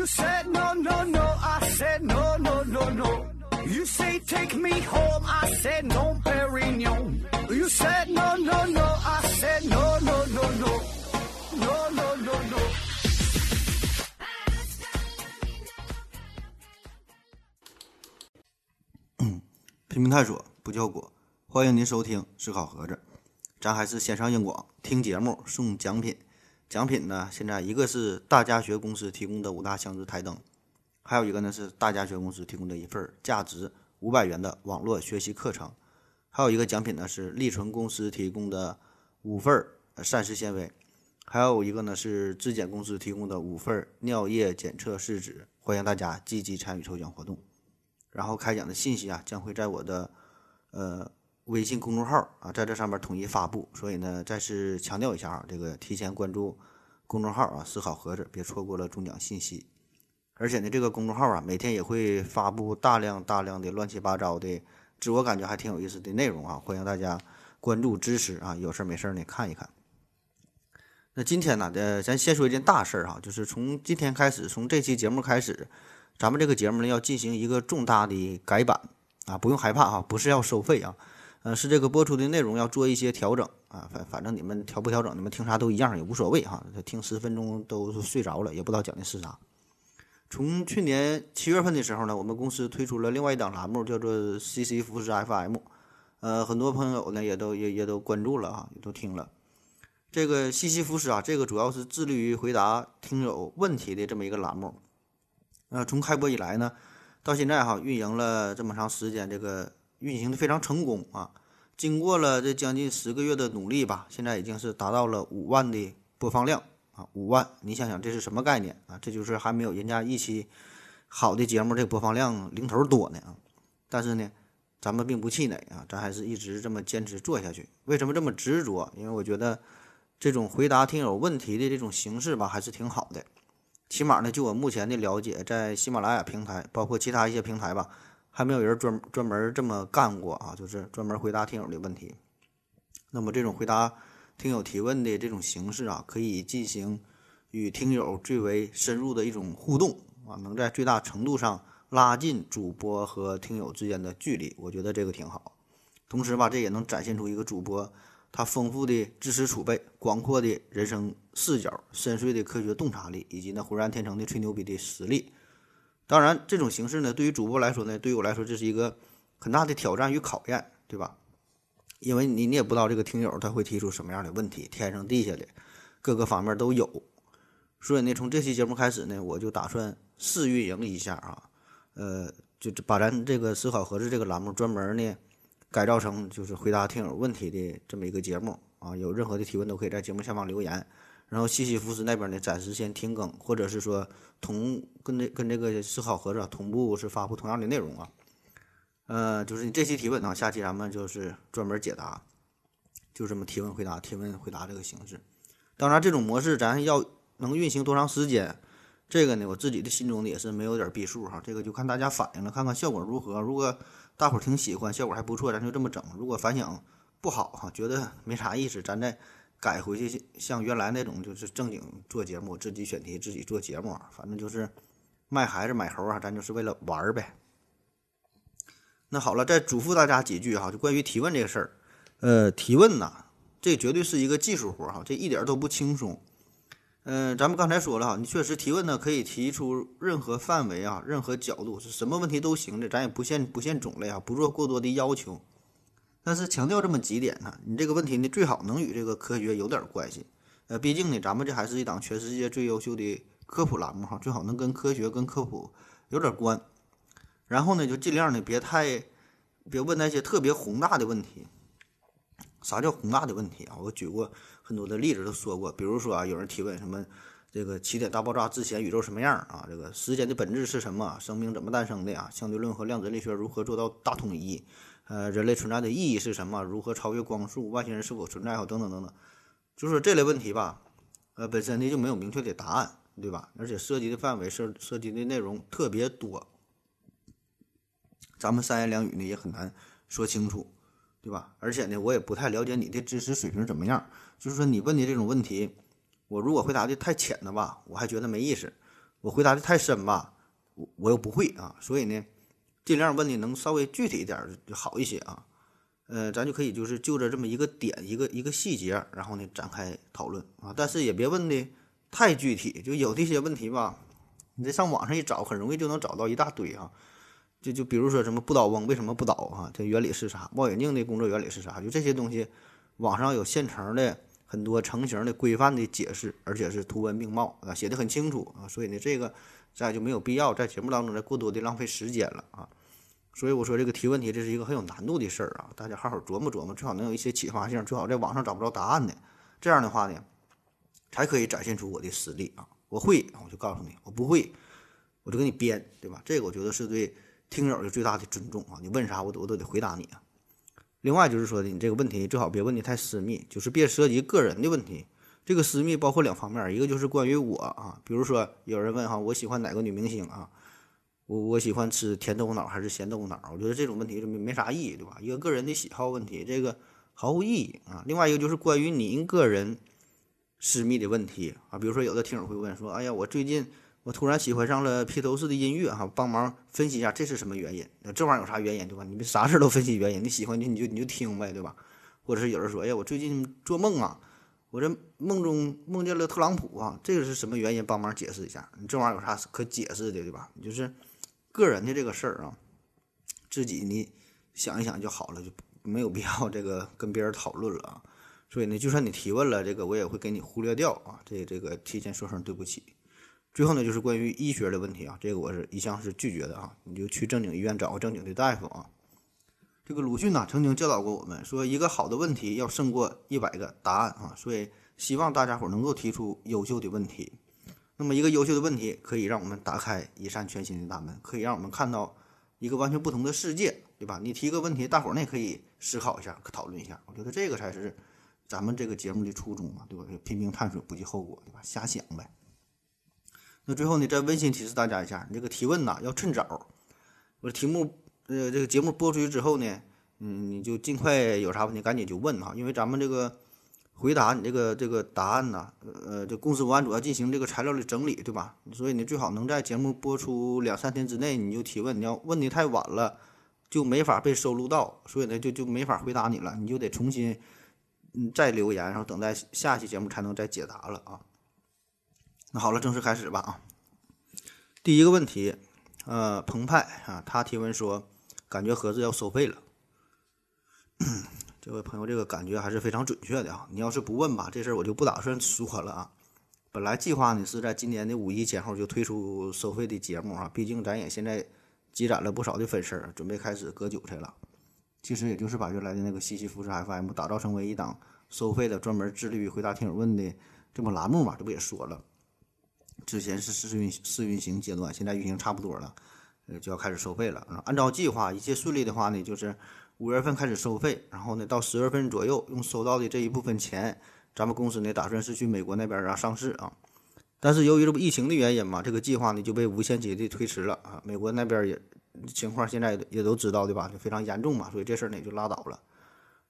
You said no, no, no. I said no, no, no, no. You say take me home. I said no, Perignon. You said no, no, no. I said no, no, no, no. No, no, no, no. 拼命探索不叫果，欢迎您收听思考盒子，咱还是先上硬广，听节目送奖品。奖品呢，现在一个是大家学公司提供的五大箱子台灯，还有一个呢是大家学公司提供的一份价值五百元的网络学习课程，还有一个奖品呢是利纯公司提供的五份膳食纤维，还有一个呢是质检公司提供的五份尿液检测试纸，欢迎大家积极参与抽奖活动。然后开奖的信息啊，将会在我的呃微信公众号啊，在这上面统一发布。所以呢，再次强调一下啊，这个提前关注公众号啊，思考盒子，别错过了中奖信息。而且呢，这个公众号啊，每天也会发布大量大量的乱七八糟的，自我感觉还挺有意思的内容啊，欢迎大家关注支持啊。有事没事呢，看一看。那今天呢，呃，咱先说一件大事儿哈，就是从今天开始，从这期节目开始。咱们这个节目呢，要进行一个重大的改版啊，不用害怕哈，不是要收费啊，呃，是这个播出的内容要做一些调整啊，反反正你们调不调整，你们听啥都一样，也无所谓哈，听十分钟都睡着了，也不知道讲的是啥。从去年七月份的时候呢，我们公司推出了另外一档栏目，叫做 CC 服饰 FM，呃，很多朋友呢也都也也都关注了啊，也都听了。这个西西服饰啊，这个主要是致力于回答听友问题的这么一个栏目。呃，从开播以来呢，到现在哈，运营了这么长时间，这个运行的非常成功啊。经过了这将近十个月的努力吧，现在已经是达到了五万的播放量啊，五万！你想想这是什么概念啊？这就是还没有人家一期好的节目这播放量零头多呢啊。但是呢，咱们并不气馁啊，咱还是一直这么坚持做下去。为什么这么执着？因为我觉得这种回答听友问题的这种形式吧，还是挺好的。起码呢，就我目前的了解，在喜马拉雅平台，包括其他一些平台吧，还没有人专专门这么干过啊，就是专门回答听友的问题。那么这种回答听友提问的这种形式啊，可以进行与听友最为深入的一种互动啊，能在最大程度上拉近主播和听友之间的距离，我觉得这个挺好。同时吧，这也能展现出一个主播。他丰富的知识储备、广阔的人生视角、深邃的科学洞察力，以及那浑然天成的吹牛逼的实力。当然，这种形式呢，对于主播来说呢，对于我来说，这是一个很大的挑战与考验，对吧？因为你你也不知道这个听友他会提出什么样的问题，天上地下的各个方面都有。所以呢，从这期节目开始呢，我就打算试运营一下啊，呃，就把咱这个思考盒子这个栏目专门呢。改造成就是回答听友问题的这么一个节目啊，有任何的提问都可以在节目下方留言。然后西西弗斯那边呢，暂时先停更，或者是说同跟这跟这个思考盒子同步是发布同样的内容啊。呃，就是你这期提问呢，下期咱们就是专门解答，就这么提问回答提问回答这个形式。当然，这种模式咱要能运行多长时间，这个呢，我自己的心中呢也是没有点逼数哈，这个就看大家反应了，看看效果如何。如果大伙儿挺喜欢，效果还不错，咱就这么整。如果反响不好哈，觉得没啥意思，咱再改回去，像原来那种就是正经做节目，自己选题，自己做节目，反正就是卖孩子买猴啊，咱就是为了玩儿呗。那好了，再嘱咐大家几句哈，就关于提问这个事儿。呃，提问呐，这绝对是一个技术活儿哈，这一点都不轻松。嗯，咱们刚才说了哈，你确实提问呢，可以提出任何范围啊，任何角度，是什么问题都行的，咱也不限不限种类啊，不做过多的要求。但是强调这么几点呢，你这个问题呢，最好能与这个科学有点关系。呃，毕竟呢，咱们这还是一档全世界最优秀的科普栏目哈，最好能跟科学跟科普有点关。然后呢，就尽量呢，别太别问那些特别宏大的问题。啥叫宏大的问题啊？我举过。很多的例子都说过，比如说啊，有人提问什么，这个起点大爆炸之前宇宙什么样啊？这个时间的本质是什么？生命怎么诞生的啊？相对论和量子力学如何做到大统一？呃，人类存在的意义是什么？如何超越光速？外星人是否存在？等等等等，就是这类问题吧，呃，本身呢就没有明确的答案，对吧？而且涉及的范围涉涉及的内容特别多，咱们三言两语呢也很难说清楚，对吧？而且呢，我也不太了解你的知识水平怎么样。就是说，你问的这种问题，我如果回答的太浅了吧，我还觉得没意思；我回答的太深吧，我我又不会啊，所以呢，尽量问的能稍微具体一点就好一些啊。呃，咱就可以就是就着这么一个点一个一个细节，然后呢展开讨论啊，但是也别问的太具体，就有这些问题吧，你这上网上一找，很容易就能找到一大堆啊。就就比如说什么不倒翁为什么不倒啊？这原理是啥？望远镜的工作原理是啥？就这些东西，网上有现成的很多成型的规范的解释，而且是图文并茂啊，写的很清楚啊。所以呢，这个咱就没有必要在节目当中再过多的浪费时间了啊。所以我说这个提问题这是一个很有难度的事儿啊，大家好好琢磨琢磨，最好能有一些启发性，最好在网上找不着答案的，这样的话呢，才可以展现出我的实力啊。我会，我就告诉你；我不会，我就给你编，对吧？这个我觉得是对听友的最大的尊重啊。你问啥，我都我都得回答你啊。另外就是说的，你这个问题最好别问的太私密，就是别涉及个人的问题。这个私密包括两方面，一个就是关于我啊，比如说有人问哈，我喜欢哪个女明星啊？我我喜欢吃甜豆腐脑还是咸豆腐脑？我觉得这种问题就没没啥意义，对吧？一个个人的喜好问题，这个毫无意义啊。另外一个就是关于您个人私密的问题啊，比如说有的听友会问说：“哎呀，我最近我突然喜欢上了披头士的音乐哈，帮忙分析一下这是什么原因？这玩意儿有啥原因对吧？你们啥事都分析原因，你喜欢就你就你就听呗，对吧？或者是有人说：哎呀，我最近做梦啊，我这梦中梦见了特朗普啊，这个是什么原因？帮忙解释一下。你这玩意儿有啥可解释的对吧？就是。个人的这个事儿啊，自己你想一想就好了，就没有必要 这个跟别人讨论了啊。所以呢，就算你提问了，这个我也会给你忽略掉啊。这这个提前说声对不起。最后呢，就是关于医学的问题啊，这个我是一向是拒绝的啊。你就去正经医院找个正经的大夫啊。这个鲁迅呢曾经教导过我们说，一个好的问题要胜过一百个答案啊。所以希望大家伙能够提出优秀的问题。那么一个优秀的问题可以让我们打开一扇全新的大门，可以让我们看到一个完全不同的世界，对吧？你提个问题，大伙儿呢可以思考一下，讨论一下。我觉得这个才是咱们这个节目的初衷嘛，对吧？拼命探索，不计后果，对吧？瞎想呗。那最后呢，再温馨提示大家一下，你这个提问呐要趁早。我题目呃，这个节目播出去之后呢，嗯，你就尽快有啥问题赶紧就问哈，因为咱们这个。回答你这个这个答案呢？呃，这公司文案组要进行这个材料的整理，对吧？所以你最好能在节目播出两三天之内你就提问。你要问的太晚了，就没法被收录到，所以呢就就没法回答你了。你就得重新嗯再留言，然后等待下期节目才能再解答了啊。那好了，正式开始吧啊。第一个问题，呃，澎湃啊，他提问说，感觉盒子要收费了。这位朋友，这个感觉还是非常准确的啊！你要是不问吧，这事儿我就不打算说了啊。本来计划呢是在今年的五一前后就推出收费的节目啊，毕竟咱也现在积攒了不少的粉丝，准备开始割韭菜了。其实也就是把原来的那个西西弗斯 FM 打造成为一档收费的，专门致力于回答听友问的这么栏目嘛，这不也说了？之前是试运试运行阶段，现在运行差不多了，呃，就要开始收费了啊。按照计划，一切顺利的话呢，就是。五月份开始收费，然后呢，到十月份左右，用收到的这一部分钱，咱们公司呢打算是去美国那边啊上市啊。但是由于这不疫情的原因嘛，这个计划呢就被无限期的推迟了啊。美国那边也情况现在也都知道对吧？就非常严重嘛，所以这事儿呢就拉倒了。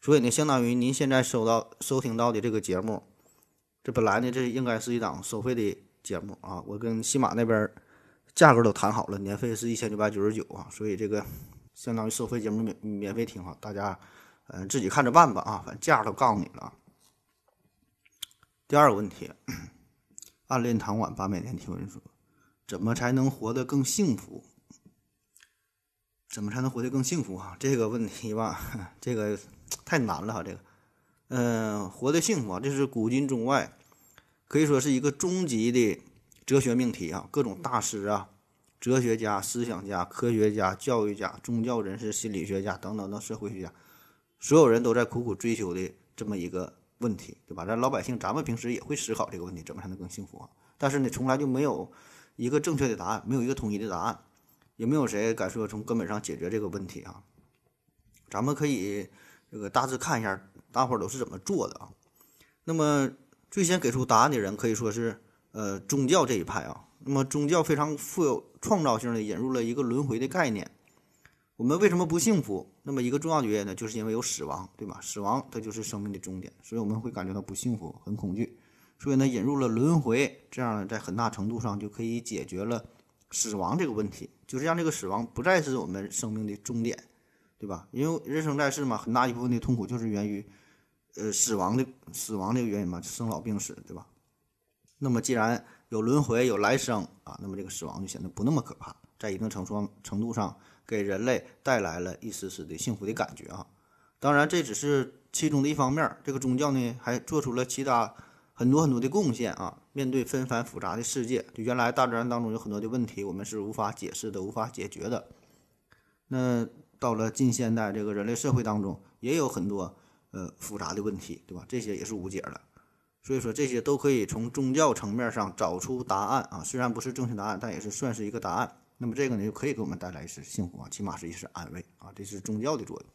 所以呢，相当于您现在收到收听到的这个节目，这本来呢这应该是一档收费的节目啊。我跟西马那边价格都谈好了，年费是一千九百九十九啊，所以这个。相当于收费节目免免费听哈，大家嗯自己看着办吧啊，反正价都告诉你了。第二个问题，暗恋唐婉八百年听闻说，怎么才能活得更幸福？怎么才能活得更幸福啊？这个问题吧，这个太难了哈，这个嗯，活得幸福啊，这是古今中外可以说是一个终极的哲学命题啊，各种大师啊。哲学家、思想家、科学家、教育家、宗教人士、心理学家等等等社会学家，所有人都在苦苦追求的这么一个问题，对吧？咱老百姓，咱们平时也会思考这个问题：怎么才能更幸福啊？但是呢，从来就没有一个正确的答案，没有一个统一的答案，也没有谁敢说从根本上解决这个问题啊。咱们可以这个大致看一下，大伙儿都是怎么做的啊？那么最先给出答案的人可以说是呃宗教这一派啊。那么宗教非常富有创造性的引入了一个轮回的概念。我们为什么不幸福？那么一个重要的原因呢，就是因为有死亡，对吧？死亡它就是生命的终点，所以我们会感觉到不幸福、很恐惧。所以呢，引入了轮回，这样呢，在很大程度上就可以解决了死亡这个问题，就是让这个死亡不再是我们生命的终点，对吧？因为人生在世嘛，很大一部分的痛苦就是源于，呃，死亡的死亡这个原因嘛，生老病死，对吧？那么既然有轮回，有来生啊，那么这个死亡就显得不那么可怕，在一定程度程度上给人类带来了一丝丝的幸福的感觉啊。当然，这只是其中的一方面，这个宗教呢还做出了其他。很多很多的贡献啊！面对纷繁复杂的世界，就原来大自然当中有很多的问题，我们是无法解释的、无法解决的。那到了近现代这个人类社会当中，也有很多呃复杂的问题，对吧？这些也是无解的。所以说，这些都可以从宗教层面上找出答案啊！虽然不是正确答案，但也是算是一个答案。那么这个呢，就可以给我们带来一丝幸福啊，起码是一丝安慰啊！这是宗教的作用，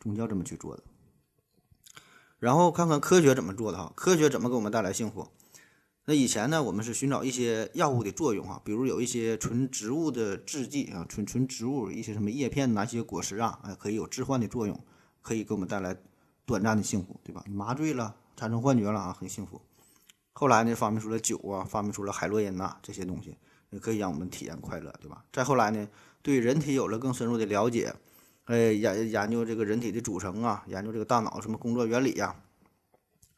宗教这么去做的。然后看看科学怎么做的哈，科学怎么给我们带来幸福？那以前呢，我们是寻找一些药物的作用哈，比如有一些纯植物的制剂啊，纯纯植物一些什么叶片呐，一些果实啊，哎，可以有致幻的作用，可以给我们带来短暂的幸福，对吧？麻醉了，产生幻觉了啊，很幸福。后来呢，发明出了酒啊，发明出了海洛因呐，这些东西也可以让我们体验快乐，对吧？再后来呢，对人体有了更深入的了解。哎，研研究这个人体的组成啊，研究这个大脑什么工作原理呀，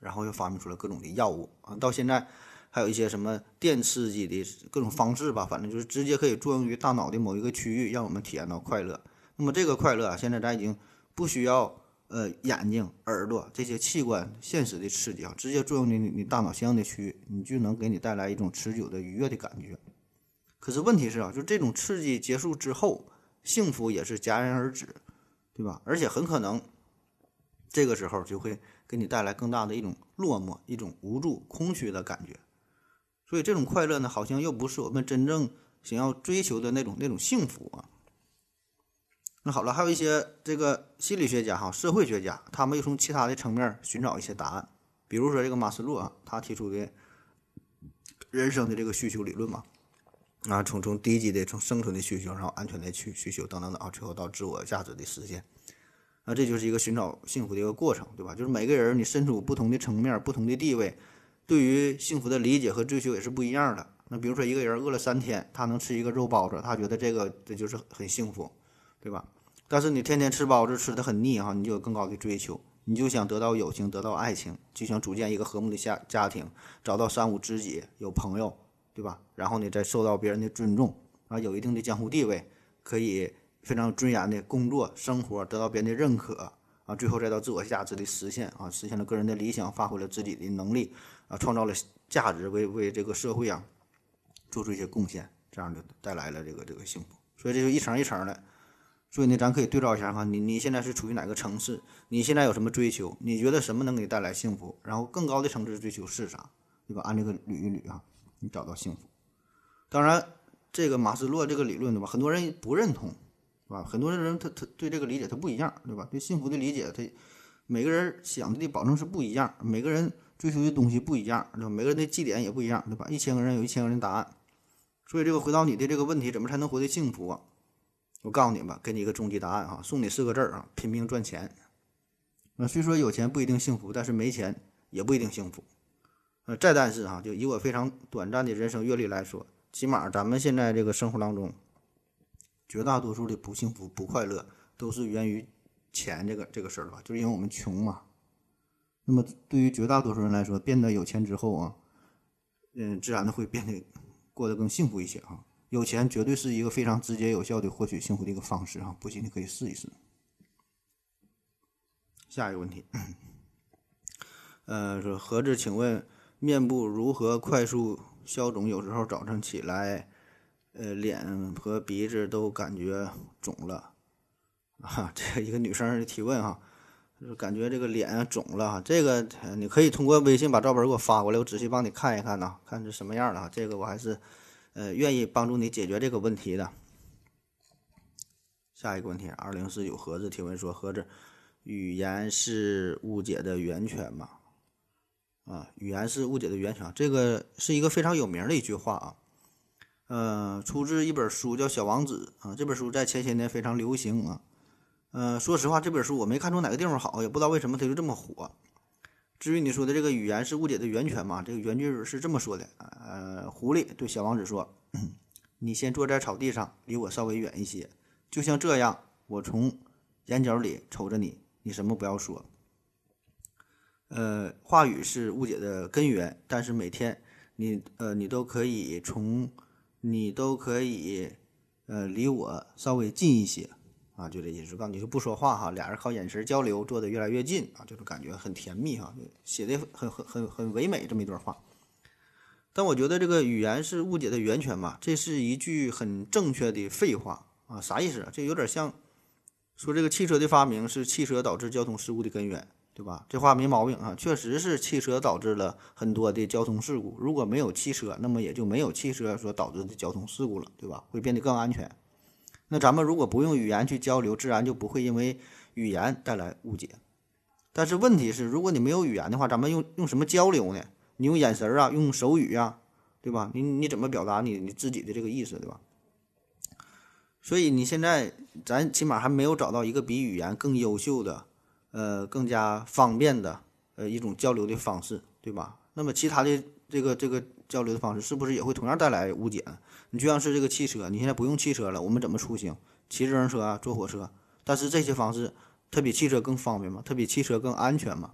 然后又发明出了各种的药物啊，到现在还有一些什么电刺激的各种方式吧，反正就是直接可以作用于大脑的某一个区域，让我们体验到快乐。那么这个快乐啊，现在咱已经不需要呃眼睛、耳朵这些器官现实的刺激啊，直接作用于你你大脑相应的区域，你就能给你带来一种持久的愉悦的感觉。可是问题是啊，就这种刺激结束之后。幸福也是戛然而止，对吧？而且很可能，这个时候就会给你带来更大的一种落寞、一种无助、空虚的感觉。所以这种快乐呢，好像又不是我们真正想要追求的那种那种幸福啊。那好了，还有一些这个心理学家哈、社会学家，他们又从其他的层面寻找一些答案。比如说这个马斯洛啊，他提出的人生的这个需求理论嘛。啊，从从低级的从生存的需求，然后安全的需需求等等等啊，最后到自我价值的实现，那这就是一个寻找幸福的一个过程，对吧？就是每个人你身处不同的层面、不同的地位，对于幸福的理解和追求也是不一样的。那比如说一个人饿了三天，他能吃一个肉包子，他觉得这个这就是很幸福，对吧？但是你天天吃包子吃的很腻哈，你就有更高的追求，你就想得到友情，得到爱情，就想组建一个和睦的家家庭，找到三五知己，有朋友。对吧？然后呢，再受到别人的尊重啊，有一定的江湖地位，可以非常尊严的工作生活，得到别人的认可啊，最后再到自我价值的实现啊，实现了个人的理想，发挥了自己的能力啊，创造了价值，为为这个社会啊做出一些贡献，这样就带来了这个这个幸福。所以这就一层一层的。所以呢，咱可以对照一下哈，你你现在是处于哪个层次？你现在有什么追求？你觉得什么能给你带来幸福？然后更高的层次追求是啥？对吧？按这个捋一捋啊。你找到幸福，当然，这个马斯洛这个理论对吧？很多人不认同，是吧？很多人他他对这个理解他不一样，对吧？对幸福的理解他每个人想的保证是不一样，每个人追求的东西不一样，对吧？每个人的基点也不一样，对吧？一千个人有一千个人答案，所以这个回到你的这个问题，怎么才能活得幸福啊？我告诉你吧，给你一个终极答案啊，送你四个字儿啊：拼命赚钱。那虽说有钱不一定幸福，但是没钱也不一定幸福。呃，再但是哈，就以我非常短暂的人生阅历来说，起码咱们现在这个生活当中，绝大多数的不幸福、不快乐，都是源于钱这个这个事儿吧？就是因为我们穷嘛。那么对于绝大多数人来说，变得有钱之后啊，嗯，自然的会变得过得更幸福一些啊。有钱绝对是一个非常直接有效的获取幸福的一个方式啊！不信你可以试一试。下一个问题，呃，说何志，请问。面部如何快速消肿？有时候早晨起来，呃，脸和鼻子都感觉肿了。啊，这一个女生的提问哈，就是感觉这个脸肿了。这个你可以通过微信把照片给我发过来，我仔细帮你看一看呐，看是什么样的啊。这个我还是呃愿意帮助你解决这个问题的。下一个问题，二零四九盒子提问说：盒子，语言是误解的源泉吗？啊，语言是误解的源泉，这个是一个非常有名的一句话啊。呃，出自一本书叫《小王子》啊，这本书在前些年非常流行啊。呃，说实话，这本书我没看出哪个地方好，也不知道为什么它就这么火。至于你说的这个语言是误解的源泉嘛，这个原句是这么说的：呃，狐狸对小王子说：“你先坐在草地上，离我稍微远一些，就像这样，我从眼角里瞅着你，你什么不要说。”呃，话语是误解的根源，但是每天你呃你都可以从你都可以呃离我稍微近一些。啊，就这意思，告诉你就不说话哈，俩人靠眼神交流，坐得越来越近啊，这种感觉很甜蜜哈，写的很很很很唯美这么一段话。但我觉得这个语言是误解的源泉嘛，这是一句很正确的废话啊，啥意思啊？这有点像说这个汽车的发明是汽车导致交通事故的根源，对吧？这话没毛病啊，确实是汽车导致了很多的交通事故。如果没有汽车，那么也就没有汽车所导致的交通事故了，对吧？会变得更安全。那咱们如果不用语言去交流，自然就不会因为语言带来误解。但是问题是，如果你没有语言的话，咱们用用什么交流呢？你用眼神啊，用手语啊，对吧？你你怎么表达你你自己的这个意思，对吧？所以你现在咱起码还没有找到一个比语言更优秀的，呃，更加方便的呃一种交流的方式，对吧？那么其他的这个这个交流的方式，是不是也会同样带来误解呢？你就像是这个汽车，你现在不用汽车了，我们怎么出行？骑自行车啊，坐火车。但是这些方式，它比汽车更方便吗？它比汽车更安全吗？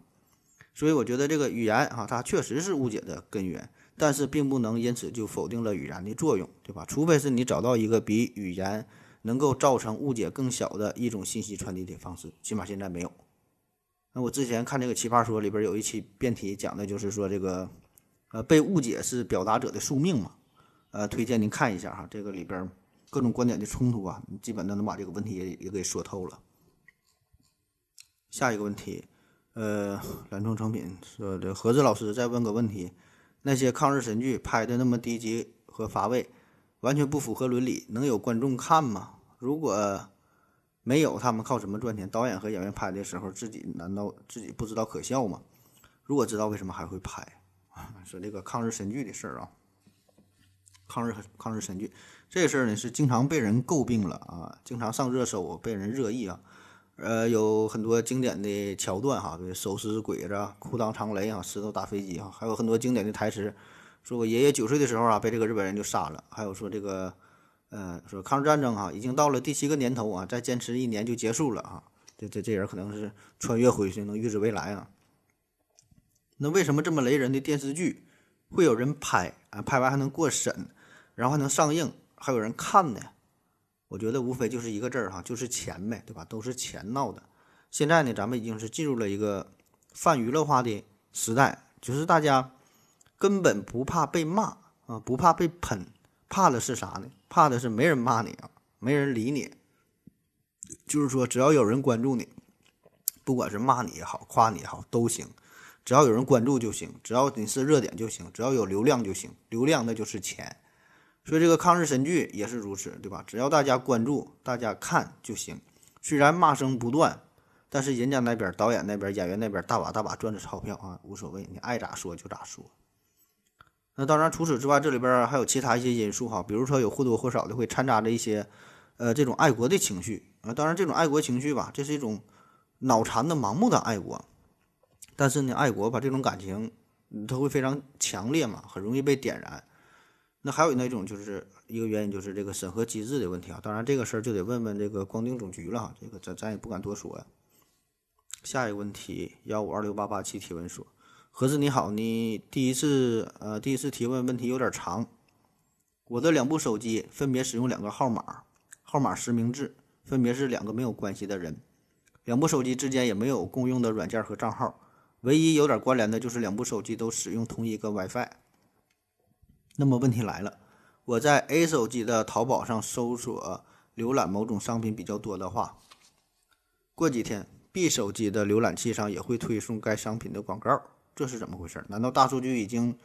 所以我觉得这个语言啊，它确实是误解的根源，但是并不能因此就否定了语言的作用，对吧？除非是你找到一个比语言能够造成误解更小的一种信息传递的方式，起码现在没有。那我之前看这个《奇葩说》里边有一期辩题讲的就是说这个，呃，被误解是表达者的宿命嘛。呃，推荐您看一下哈，这个里边各种观点的冲突啊，基本都能把这个问题也也给说透了。下一个问题，呃，蓝冲成品说的何子老师再问个问题：那些抗日神剧拍的那么低级和乏味，完全不符合伦理，能有观众看吗？如果没有，他们靠什么赚钱？导演和演员拍的时候，自己难道自己不知道可笑吗？如果知道，为什么还会拍？说这个抗日神剧的事儿啊。抗日抗日神剧这事儿呢，是经常被人诟病了啊，经常上热搜，被人热议啊。呃，有很多经典的桥段哈，比如手撕鬼子、裤裆藏雷啊、石头打飞机啊，还有很多经典的台词，说我爷爷九岁的时候啊，被这个日本人就杀了。还有说这个，呃，说抗日战争哈，已经到了第七个年头啊，再坚持一年就结束了啊。这这这人可能是穿越回去，能预知未来啊。那为什么这么雷人的电视剧会有人拍啊？拍完还能过审？然后还能上映，还有人看呢，我觉得无非就是一个字儿哈，就是钱呗，对吧？都是钱闹的。现在呢，咱们已经是进入了一个泛娱乐化的时代，就是大家根本不怕被骂啊，不怕被喷，怕的是啥呢？怕的是没人骂你啊，没人理你。就是说，只要有人关注你，不管是骂你也好，夸你也好，都行，只要有人关注就行，只要你是热点就行，只要有流量就行，流量那就是钱。所以这个抗日神剧也是如此，对吧？只要大家关注、大家看就行。虽然骂声不断，但是人家那边导演那边、演员那边大把大把赚着钞票啊，无所谓，你爱咋说就咋说。那当然，除此之外，这里边还有其他一些因素哈，比如说有或多或少的会掺杂着一些，呃，这种爱国的情绪啊。当然，这种爱国情绪吧，这是一种脑残的、盲目的爱国。但是呢，爱国吧，这种感情它会非常强烈嘛，很容易被点燃。那还有那种就是一个原因，就是这个审核机制的问题啊。当然，这个事儿就得问问这个光电总局了。这个咱咱也不敢多说呀。下一个问题，幺五二六八八七提问说：何子你好，你第一次呃第一次提问问题有点长。我的两部手机分别使用两个号码，号码实名制，分别是两个没有关系的人。两部手机之间也没有共用的软件和账号，唯一有点关联的就是两部手机都使用同一个 WiFi。那么问题来了，我在 A 手机的淘宝上搜索浏览某种商品比较多的话，过几天 B 手机的浏览器上也会推送该商品的广告，这是怎么回事？难道大数据已经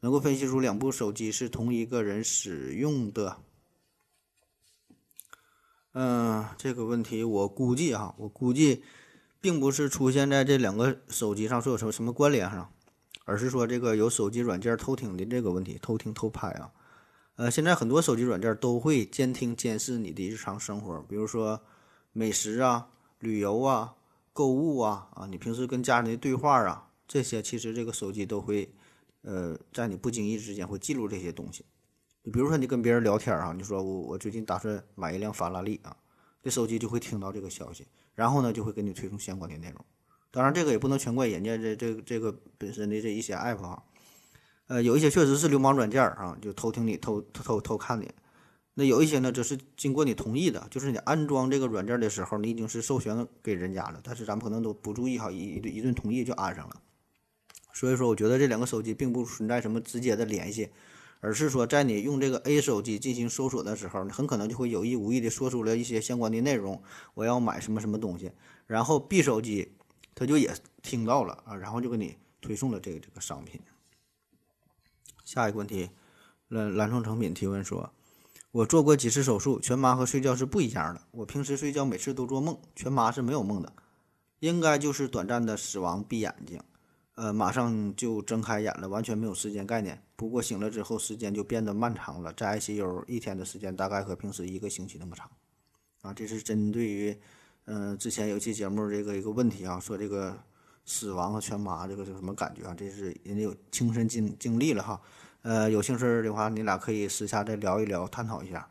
能够分析出两部手机是同一个人使用的？嗯，这个问题我估计哈，我估计并不是出现在这两个手机上说有什么什么关联上。而是说这个有手机软件偷听的这个问题，偷听偷拍啊，呃，现在很多手机软件都会监听监视你的日常生活，比如说美食啊、旅游啊、购物啊啊，你平时跟家人的对话啊，这些其实这个手机都会，呃，在你不经意之间会记录这些东西。你比如说你跟别人聊天啊，你说我我最近打算买一辆法拉利啊，这手机就会听到这个消息，然后呢就会给你推送相关的内容。当然这个也不能全怪人家这这这个本身的这一些 app 哈，呃，有一些确实是流氓软件啊，就偷听你偷偷偷偷看你。那有一些呢，这是经过你同意的，就是你安装这个软件的时候，你已经是授权给人家了，但是咱们可能都不注意哈，一一顿同意就安上了。所以说，我觉得这两个手机并不存在什么直接的联系，而是说在你用这个 A 手机进行搜索的时候，你很可能就会有意无意的说出了一些相关的内容，我要买什么什么东西，然后 B 手机他就也听到了啊，然后就给你推送了这个这个商品。下一个问题，蓝蓝创成品提问说。我做过几次手术，全麻和睡觉是不一样的。我平时睡觉每次都做梦，全麻是没有梦的，应该就是短暂的死亡，闭眼睛，呃，马上就睁开眼了，完全没有时间概念。不过醒了之后，时间就变得漫长了，在 ICU 一天的时间大概和平时一个星期那么长。啊，这是针对于，嗯，之前有期节目这个一个问题啊，说这个死亡和全麻这个是什么感觉啊？这是人家有亲身经经历了哈。呃，有兴趣的话，你俩可以私下再聊一聊，探讨一下。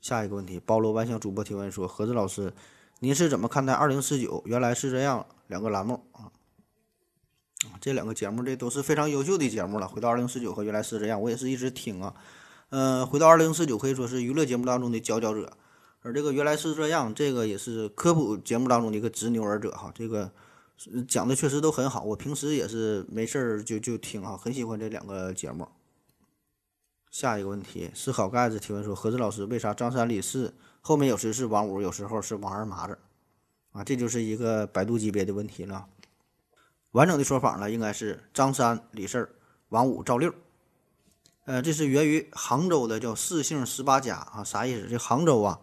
下一个问题，包罗万象主播提问说：何子老师，您是怎么看待二零四九？原来是这样，两个栏目啊，这两个节目这都是非常优秀的节目了。回到二零四九和原来是这样，我也是一直听啊。嗯，回到二零四九可以说是娱乐节目当中的佼佼者，而这个原来是这样，这个也是科普节目当中的一个执牛耳者哈。这个。讲的确实都很好，我平时也是没事儿就就听啊，很喜欢这两个节目。下一个问题，思考盖子提问说：何子老师，为啥张三李四后面有时是王五，有时候是王二麻子？啊，这就是一个百度级别的问题了。完整的说法呢，应该是张三李四王五赵六。呃，这是源于杭州的叫四姓十八家啊，啥意思？这杭州啊，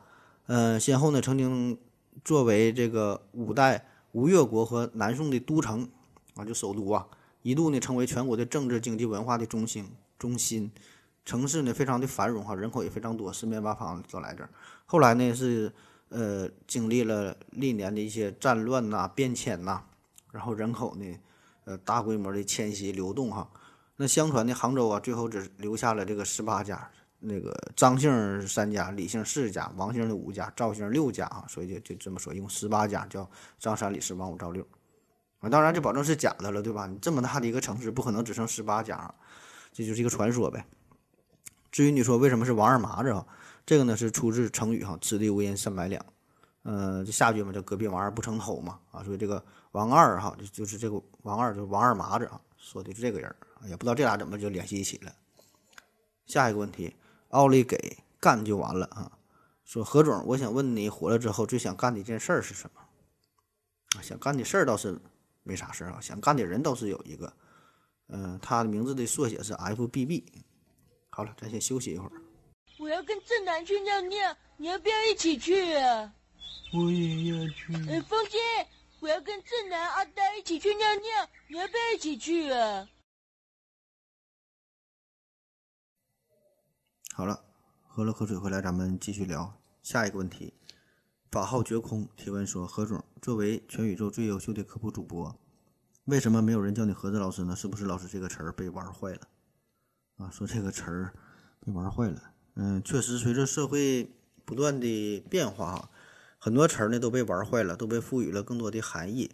呃，先后呢曾经作为这个五代。吴越国和南宋的都城啊，就首都啊，一度呢成为全国的政治、经济、文化的中心。中心城市呢非常的繁荣哈，人口也非常多，四面八方都来这儿。后来呢是呃经历了历年的一些战乱呐、变迁呐，然后人口呢呃大规模的迁徙流动哈。那相传呢杭州啊，最后只留下了这个十八家。那个张姓三家，李姓四家，王姓的五家，赵姓六家啊，所以就就这么说，用十八家叫张三李四王五赵六啊。当然，这保证是假的了，对吧？你这么大的一个城市，不可能只剩十八家，这就是一个传说呗。至于你说为什么是王二麻子啊，这个呢是出自成语哈，“此地无银三百两”。嗯，这下句嘛叫“隔壁王二不成偷”嘛啊，所以这个王二哈就就是这个王二就是王二麻子啊，说的是这个人也不知道这俩怎么就联系一起了。下一个问题。奥利给干就完了啊！说何总，我想问你，火了之后最想干的一件事儿是什么？啊，想干的事儿倒是没啥事儿啊，想干的人倒是有一个。嗯，他的名字的缩写是 FBB。好了，咱先休息一会儿。我要跟正南去尿尿，你要不要一起去啊？我也要去。哎，风姐，我要跟正南、阿呆一起去尿尿，你要不要一起去啊？好了，喝了口水回来，咱们继续聊下一个问题。法号绝空提问说：何总，作为全宇宙最优秀的科普主播，为什么没有人叫你盒子老师呢？是不是老师这个词儿被玩坏了？啊，说这个词儿被玩坏了。嗯，确实，随着社会不断的变化，哈，很多词儿呢都被玩坏了，都被赋予了更多的含义。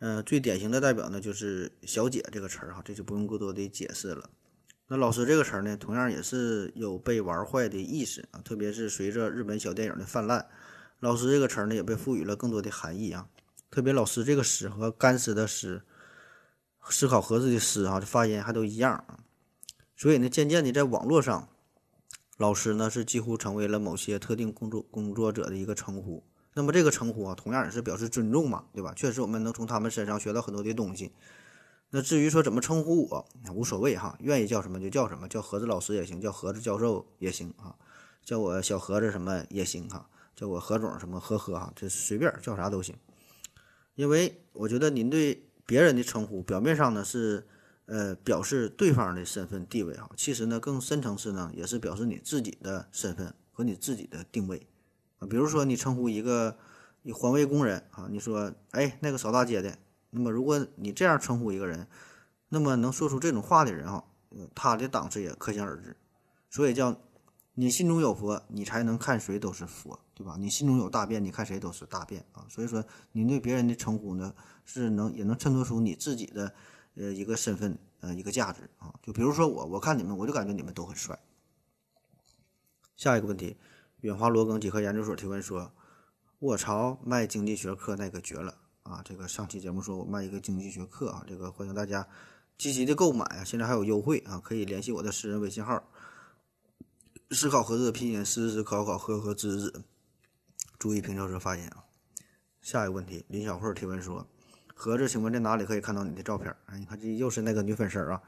嗯，最典型的代表呢就是“小姐”这个词儿，哈，这就不用过多的解释了。那老师这个词儿呢，同样也是有被玩坏的意思啊，特别是随着日本小电影的泛滥，老师这个词儿呢也被赋予了更多的含义啊。特别老师这个“师”和干尸的“尸”，思考盒子的“思”啊，这发音还都一样啊。所以呢，渐渐的在网络上，老师呢是几乎成为了某些特定工作工作者的一个称呼。那么这个称呼啊，同样也是表示尊重嘛，对吧？确实我们能从他们身上学到很多的东西。那至于说怎么称呼我，无所谓哈，愿意叫什么就叫什么，叫盒子老师也行，叫盒子教授也行啊，叫我小盒子什么也行哈，叫我何总什么呵呵哈，这随便叫啥都行。因为我觉得您对别人的称呼，表面上呢是呃表示对方的身份地位啊，其实呢更深层次呢也是表示你自己的身份和你自己的定位。比如说你称呼一个你环卫工人啊，你说哎那个扫大街的。那么如果你这样称呼一个人，那么能说出这种话的人啊，他的档次也可想而知。所以叫你心中有佛，你才能看谁都是佛，对吧？你心中有大便，你看谁都是大便啊。所以说，你对别人的称呼呢，是能也能衬托出你自己的呃一个身份呃一个价值啊。就比如说我，我看你们，我就感觉你们都很帅。下一个问题，远华罗庚几何研究所提问说：“卧槽，卖经济学课那个绝了啊！这个上期节目说我卖一个经济学课啊，这个欢迎大家积极的购买啊，现在还有优惠啊，可以联系我的私人微信号。思考盒子的拼音思思考考和和知知，注意平翘舌发音啊。下一个问题，林小慧提问说：“盒子，请问在哪里可以看到你的照片？”哎，你看这又是那个女粉丝啊。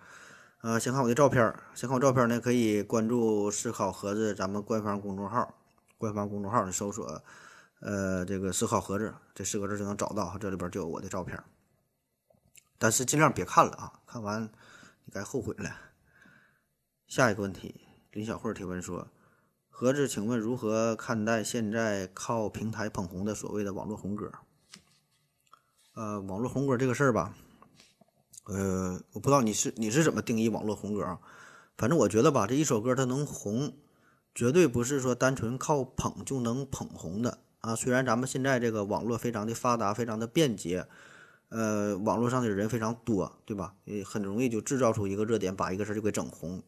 呃，想看我的照片，想看我照片呢，可以关注“思考盒子”咱们官方公众号，官方公众号你搜索“呃这个思考盒子”这四个字就能找到，这里边就有我的照片。但是尽量别看了啊，看完你该后悔了。下一个问题，林小慧提问说：“盒子，请问如何看待现在靠平台捧红的所谓的网络红歌？”呃，网络红歌这个事儿吧。呃，我不知道你是你是怎么定义网络红歌啊？反正我觉得吧，这一首歌它能红，绝对不是说单纯靠捧就能捧红的啊。虽然咱们现在这个网络非常的发达，非常的便捷，呃，网络上的人非常多，对吧？也很容易就制造出一个热点，把一个事儿就给整红。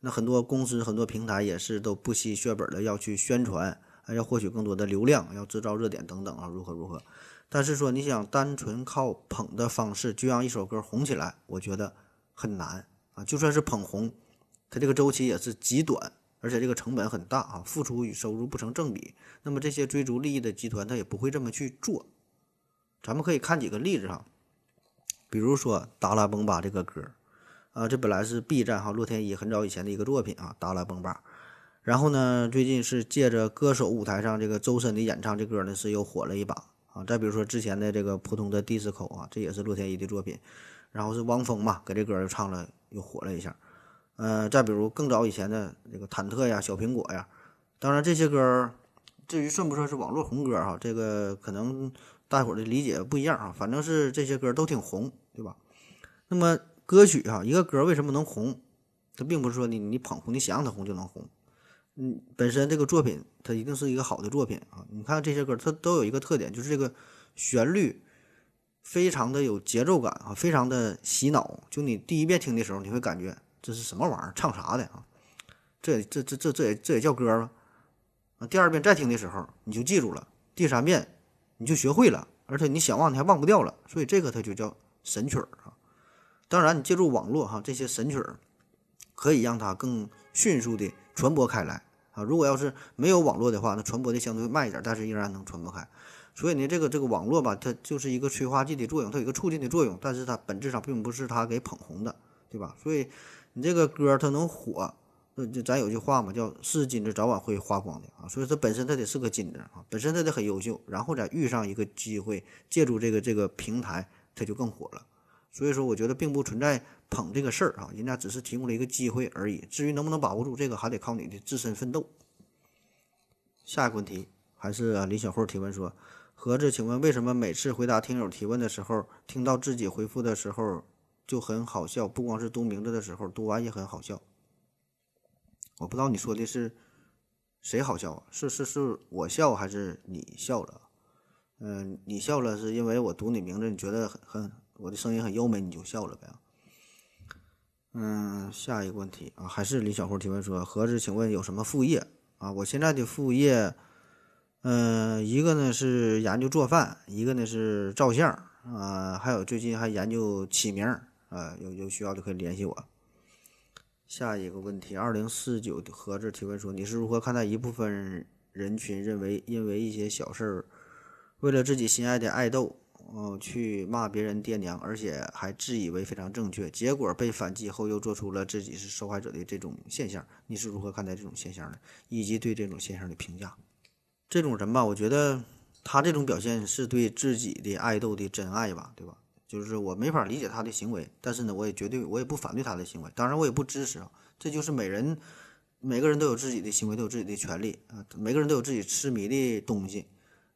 那很多公司、很多平台也是都不惜血本的要去宣传，还要获取更多的流量，要制造热点等等啊，如何如何。但是说你想单纯靠捧的方式就让一首歌红起来，我觉得很难啊。就算是捧红，它这个周期也是极短，而且这个成本很大啊，付出与收入不成正比。那么这些追逐利益的集团，他也不会这么去做。咱们可以看几个例子哈，比如说《达拉崩吧》这个歌，啊，这本来是 B 站哈洛天依很早以前的一个作品啊，《达拉崩吧》。然后呢，最近是借着歌手舞台上这个周深的演唱，这歌呢是又火了一把。啊，再比如说之前的这个普通的迪斯科啊，这也是洛天依的作品，然后是汪峰嘛，给这歌又唱了，又火了一下。呃，再比如更早以前的这个忐忑呀、小苹果呀，当然这些歌，至于算不算是网络红歌哈，这个可能大伙儿的理解不一样啊。反正是这些歌都挺红，对吧？那么歌曲哈，一个歌为什么能红？它并不是说你你捧红，你想让它红就能红。嗯，本身这个作品它一定是一个好的作品啊！你看这些歌，它都有一个特点，就是这个旋律非常的有节奏感啊，非常的洗脑。就你第一遍听的时候，你会感觉这是什么玩意儿，唱啥的啊？这这这这这也这也叫歌吗？啊，第二遍再听的时候，你就记住了；第三遍你就学会了，而且你想忘你还忘不掉了。所以这个它就叫神曲儿啊！当然，你借助网络哈，这些神曲儿可以让它更迅速的。传播开来啊！如果要是没有网络的话，那传播的相对慢一点，但是依然能传播开。所以呢，这个这个网络吧，它就是一个催化剂的作用，它有一个促进的作用，但是它本质上并不是它给捧红的，对吧？所以你这个歌它能火，那就咱有句话嘛，叫是金子早晚会发光的啊。所以它本身它得是个金子啊，本身它得很优秀，然后再遇上一个机会，借助这个这个平台，它就更火了。所以说，我觉得并不存在。捧这个事儿啊，人家只是提供了一个机会而已。至于能不能把握住这个，还得靠你的自身奋斗。下一个问题还是李小慧提问说：“盒子，请问为什么每次回答听友提问的时候，听到自己回复的时候就很好笑？不光是读名字的时候，读完也很好笑。我不知道你说的是谁好笑啊？是是是我笑还是你笑了？嗯，你笑了是因为我读你名字，你觉得很很我的声音很优美，你就笑了呗？”嗯，下一个问题啊，还是李小慧提问说：“何子，请问有什么副业啊？我现在的副业，嗯，一个呢是研究做饭，一个呢是照相啊，还有最近还研究起名啊，有有需要就可以联系我。”下一个问题，二零四九盒子提问说：“你是如何看待一部分人群认为因为一些小事儿，为了自己心爱的爱豆？”哦，去骂别人爹娘，而且还自以为非常正确，结果被反击后又做出了自己是受害者的这种现象，你是如何看待这种现象的？以及对这种现象的评价？这种人吧，我觉得他这种表现是对自己的爱豆的真爱吧，对吧？就是我没法理解他的行为，但是呢，我也绝对我也不反对他的行为，当然我也不支持啊。这就是每人每个人都有自己的行为，都有自己的权利啊，每个人都有自己痴迷的东西。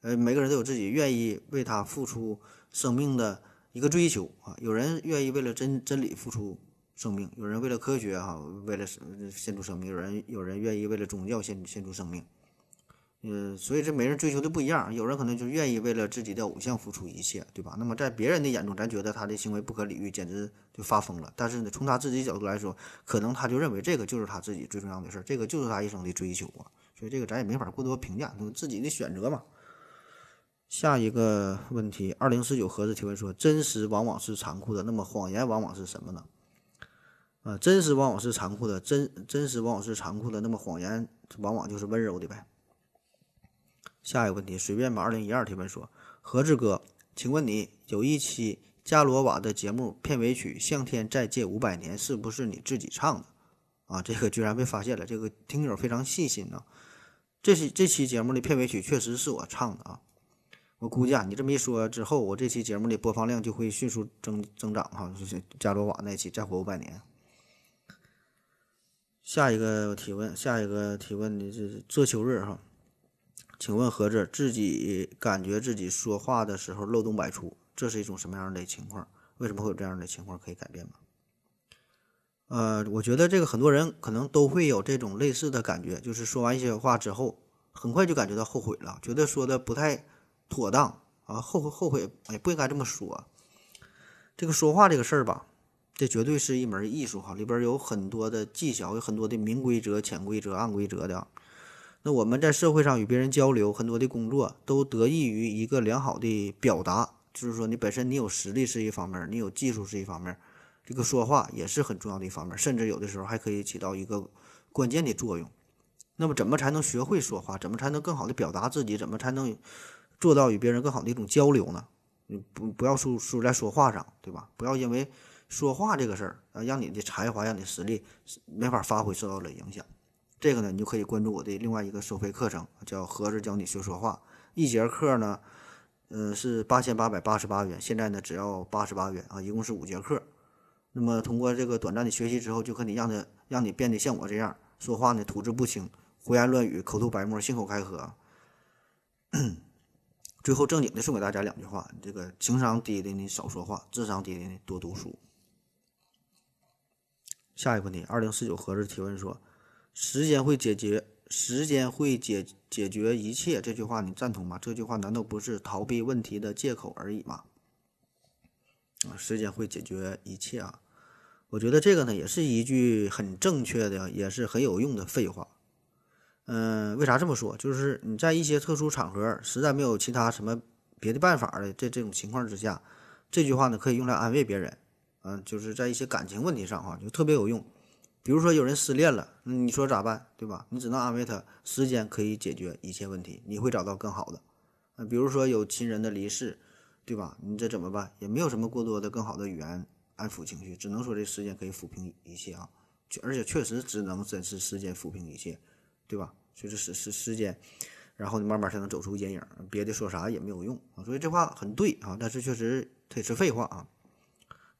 呃，每个人都有自己愿意为他付出生命的一个追求啊。有人愿意为了真真理付出生命，有人为了科学哈、为了献出生命，有人有人愿意为了宗教献献出生命。嗯，所以这每人追求的不一样，有人可能就愿意为了自己的偶像付出一切，对吧？那么在别人的眼中，咱觉得他的行为不可理喻，简直就发疯了。但是呢，从他自己角度来说，可能他就认为这个就是他自己最重要的事儿，这个就是他一生的追求啊。所以这个咱也没法过多评价，都自己的选择嘛。下一个问题，二零四九盒子提问说：真实往往是残酷的，那么谎言往往是什么呢？啊，真实往往是残酷的，真真实往往是残酷的，那么谎言往往就是温柔的呗。下一个问题，随便吧。二零一二提问说：何志哥，请问你有一期伽罗瓦的节目片尾曲《向天再借五百年》是不是你自己唱的？啊，这个居然被发现了，这个听友非常细心啊。这是这期节目的片尾曲，确实是我唱的啊。我估计啊，你这么一说之后，我这期节目的播放量就会迅速增增长哈。就是伽罗瓦那期再活五百年。下一个提问，下一个提问的是遮秋日哈。请问何子自己感觉自己说话的时候漏洞百出，这是一种什么样的情况？为什么会有这样的情况？可以改变吗？呃，我觉得这个很多人可能都会有这种类似的感觉，就是说完一些话之后，很快就感觉到后悔了，觉得说的不太妥当啊，后悔后悔，哎，不应该这么说。这个说话这个事儿吧，这绝对是一门艺术哈，里边有很多的技巧，有很多的明规则、潜规则、暗规则的。那我们在社会上与别人交流，很多的工作都得益于一个良好的表达。就是说，你本身你有实力是一方面，你有技术是一方面，这个说话也是很重要的一方面，甚至有的时候还可以起到一个关键的作用。那么，怎么才能学会说话？怎么才能更好的表达自己？怎么才能做到与别人更好的一种交流呢？你不不要输输在说话上，对吧？不要因为说话这个事儿啊，让你的才华、让你的实力没法发挥受到了影响。这个呢，你就可以关注我的另外一个收费课程，叫“盒子教你学说话”。一节课呢，呃，是八千八百八十八元，现在呢只要八十八元啊，一共是五节课。那么通过这个短暂的学习之后，就可以让他让你变得像我这样说话呢，吐字不清，胡言乱语，口吐白沫，信口开河。最后正经的送给大家两句话：这个情商低的你少说话，智商低的你多读书。下一个问题，二零四九盒子提问说。时间会解决，时间会解解决一切。这句话你赞同吗？这句话难道不是逃避问题的借口而已吗？啊，时间会解决一切啊！我觉得这个呢，也是一句很正确的，也是很有用的废话。嗯，为啥这么说？就是你在一些特殊场合，实在没有其他什么别的办法的这这种情况之下，这句话呢，可以用来安慰别人。嗯，就是在一些感情问题上哈，就特别有用。比如说有人失恋了，你说咋办，对吧？你只能安慰他，时间可以解决一切问题，你会找到更好的。啊，比如说有亲人的离世，对吧？你这怎么办？也没有什么过多的更好的语言安抚情绪，只能说这时间可以抚平一切啊。而且确实只能真是时间抚平一切，对吧？就是时时时间，然后你慢慢才能走出阴影，别的说啥也没有用啊。所以这话很对啊，但是确实它也是废话啊。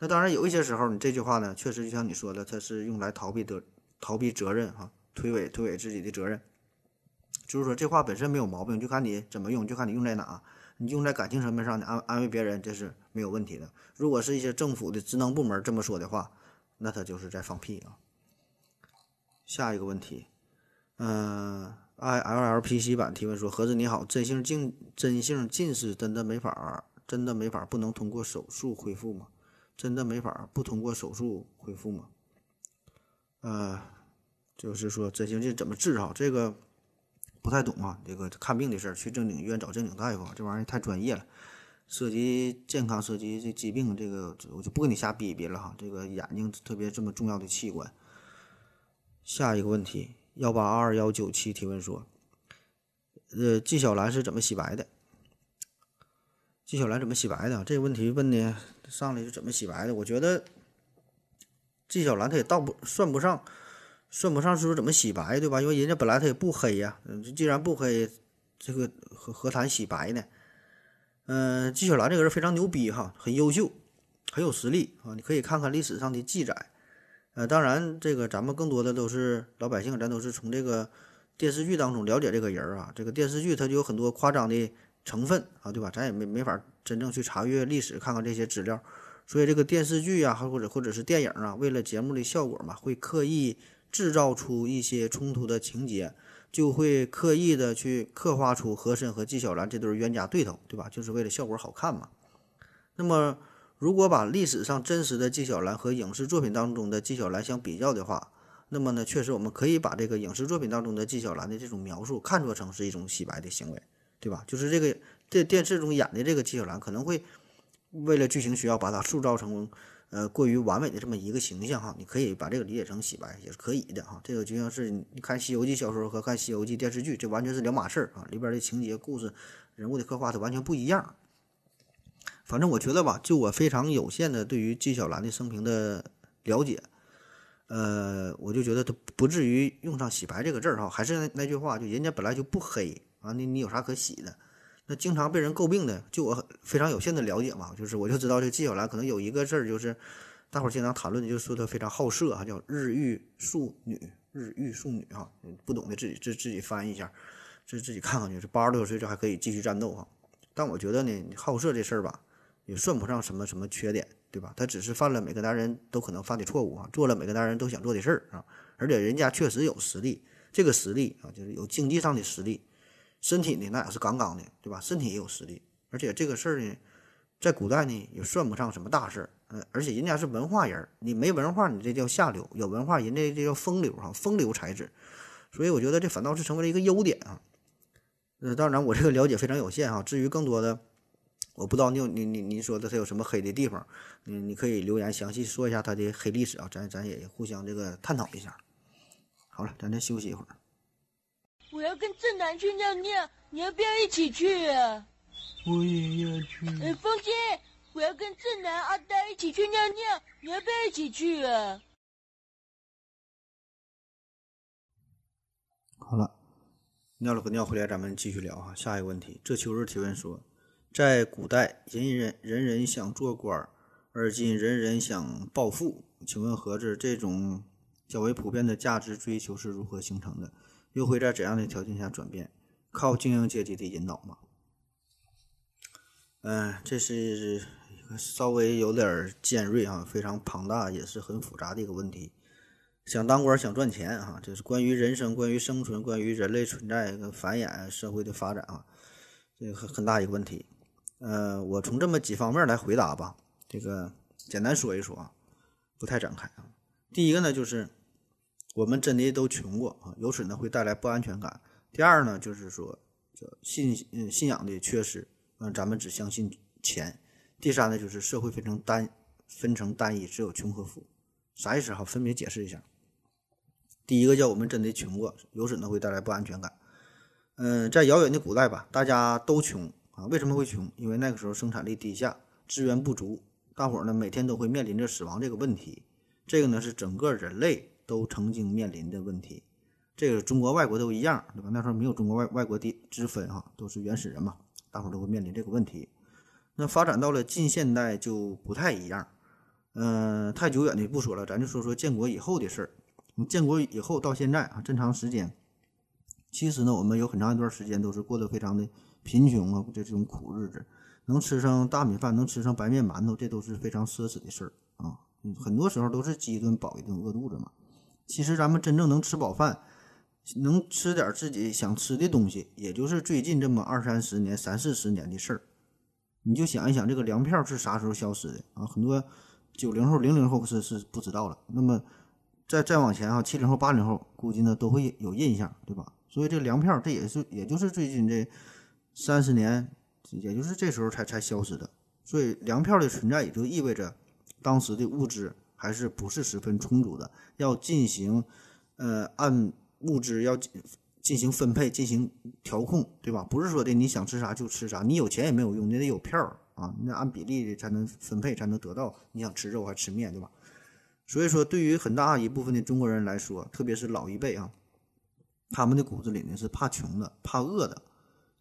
那当然，有一些时候，你这句话呢，确实就像你说的，它是用来逃避的、逃避责任哈，推诿推诿自己的责任。就是说，这话本身没有毛病，就看你怎么用，就看你用在哪。你用在感情层面上，你安安慰别人，这是没有问题的。如果是一些政府的职能部门这么说的话，那他就是在放屁啊。下一个问题，嗯，I L L P C 版提问说：盒子你好，真性近真性近视真的没法真的没法不能通过手术恢复吗？真的没法不通过手术恢复吗？呃，就是说真性近怎么治哈？这个不太懂啊。这个看病的事儿，去正经医院找正经大夫，这玩意儿太专业了，涉及健康，涉及这疾病，这个我就不跟你瞎逼逼了哈。这个眼睛特别这么重要的器官。下一个问题，幺八二幺九七提问说，呃，纪晓岚是怎么洗白的？纪晓岚怎么洗白的？这个问题问的上来就怎么洗白的？我觉得纪晓岚他也倒不算不上，算不上是说怎么洗白，对吧？因为人家本来他也不黑呀，既然不黑，这个何何谈洗白呢？嗯，纪晓岚这个人非常牛逼哈，很优秀，很有实力啊！你可以看看历史上的记载。呃，当然这个咱们更多的都是老百姓，咱都是从这个电视剧当中了解这个人啊。这个电视剧它就有很多夸张的。成分啊，对吧？咱也没没法真正去查阅历史，看看这些资料。所以这个电视剧啊，或者或者是电影啊，为了节目的效果嘛，会刻意制造出一些冲突的情节，就会刻意的去刻画出和珅和纪晓岚这对冤家对头，对吧？就是为了效果好看嘛。那么，如果把历史上真实的纪晓岚和影视作品当中的纪晓岚相比较的话，那么呢，确实我们可以把这个影视作品当中的纪晓岚的这种描述看作成是一种洗白的行为，对吧？就是这个这电视中演的这个纪晓岚可能会。为了剧情需要，把它塑造成呃过于完美的这么一个形象哈，你可以把这个理解成洗白也是可以的哈。这个就像是你看《西游记》小说和看《西游记》电视剧，这完全是两码事儿啊，里边的情节、故事、人物的刻画它完全不一样。反正我觉得吧，就我非常有限的对于纪晓岚的生平的了解，呃，我就觉得他不至于用上洗白这个字儿哈。还是那那句话，就人家本来就不黑啊，你你有啥可洗的？那经常被人诟病的，就我非常有限的了解嘛，就是我就知道这纪晓岚可能有一个字儿，就是大伙儿经常谈论的，就说她非常好色啊，叫日欲庶女，日欲庶女哈，不懂的自己自自己翻译一下，自自己看看去，是八十多岁这还可以继续战斗哈。但我觉得呢，好色这事儿吧，也算不上什么什么缺点，对吧？他只是犯了每个男人都可能犯的错误啊，做了每个男人都想做的事儿啊，而且人家确实有实力，这个实力啊，就是有经济上的实力。身体呢，那也是杠杠的，对吧？身体也有实力，而且这个事儿呢，在古代呢也算不上什么大事儿。嗯，而且人家是文化人，你没文化，你这叫下流；有文化，人家这叫风流哈，风流才子。所以我觉得这反倒是成为了一个优点啊。呃，当然我这个了解非常有限哈。至于更多的，我不知道你你你你说的他有什么黑的地方，你你可以留言详细说一下他的黑历史啊，咱咱也互相这个探讨一下。好了，咱再休息一会儿。我要跟正南去尿尿，你要不要一起去啊？我也要去。哎，风姐，我要跟正南、阿呆一起去尿尿，你要不要一起去啊？好了，尿了个尿回来，咱们继续聊哈。下一个问题，这秋日提问说，在古代，人人人人想做官，而今人人想暴富，请问何子这种较为普遍的价值追求是如何形成的？又会在怎样的条件下转变？靠精英阶级的引导吗？嗯，这是一个稍微有点尖锐啊，非常庞大，也是很复杂的一个问题。想当官，想赚钱啊，这是关于人生、关于生存、关于人类存在跟繁衍、社会的发展啊，这个很很大一个问题。呃，我从这么几方面来回答吧。这个简单说一说啊，不太展开啊。第一个呢，就是。我们真的都穷过啊，由此呢会带来不安全感。第二呢，就是说信嗯信仰的缺失，嗯，咱们只相信钱。第三呢，就是社会分成单分成单一，只有穷和富，啥意思哈？分别解释一下。第一个叫我们真的穷过，由此呢会带来不安全感。嗯，在遥远的古代吧，大家都穷啊，为什么会穷？因为那个时候生产力低下，资源不足，大伙儿呢每天都会面临着死亡这个问题。这个呢是整个人类。都曾经面临的问题，这个中国外国都一样，对吧？那时候没有中国外外国的之分哈，都是原始人嘛，大伙都会面临这个问题。那发展到了近现代就不太一样，嗯，太久远的不说了，咱就说说建国以后的事儿。建国以后到现在啊，这长时间，其实呢，我们有很长一段时间都是过得非常的贫穷啊，这这种苦日子，能吃上大米饭，能吃上白面馒头，这都是非常奢侈的事儿啊。很多时候都是饥一顿饱一顿，饿肚子嘛。其实咱们真正能吃饱饭，能吃点自己想吃的东西，也就是最近这么二三十年、三四十年的事儿。你就想一想，这个粮票是啥时候消失的啊？很多九零后、零零后是是不知道了。那么再再往前啊，七零后、八零后估计呢都会有印象，对吧？所以这粮票这也是也就是最近这三十年，也就是这时候才才消失的。所以粮票的存在也就意味着当时的物资。还是不是十分充足的，要进行，呃，按物质要进进行分配，进行调控，对吧？不是说的你想吃啥就吃啥，你有钱也没有用，你得有票啊，你得按比例的才能分配，才能得到你想吃肉还吃面，对吧？所以说，对于很大一部分的中国人来说，特别是老一辈啊，他们的骨子里呢是怕穷的，怕饿的，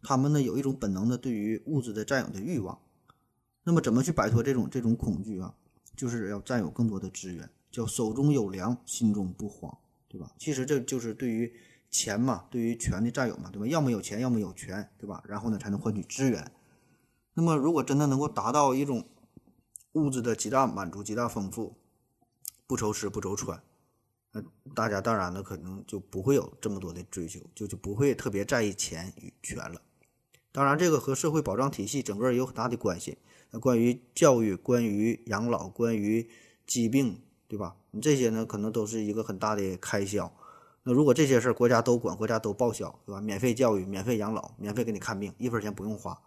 他们呢有一种本能的对于物质的占有的欲望。那么，怎么去摆脱这种这种恐惧啊？就是要占有更多的资源，叫手中有粮，心中不慌，对吧？其实这就是对于钱嘛，对于权的占有嘛，对吧？要么有钱，要么有权，对吧？然后呢，才能换取资源。那么，如果真的能够达到一种物质的极大满足、极大丰富，不愁吃不愁穿，那大家当然呢，可能就不会有这么多的追求，就就不会特别在意钱与权了。当然，这个和社会保障体系整个有很大的关系。关于教育、关于养老、关于疾病，对吧？你这些呢，可能都是一个很大的开销。那如果这些事儿国家都管，国家都报销，对吧？免费教育、免费养老、免费给你看病，一分钱不用花。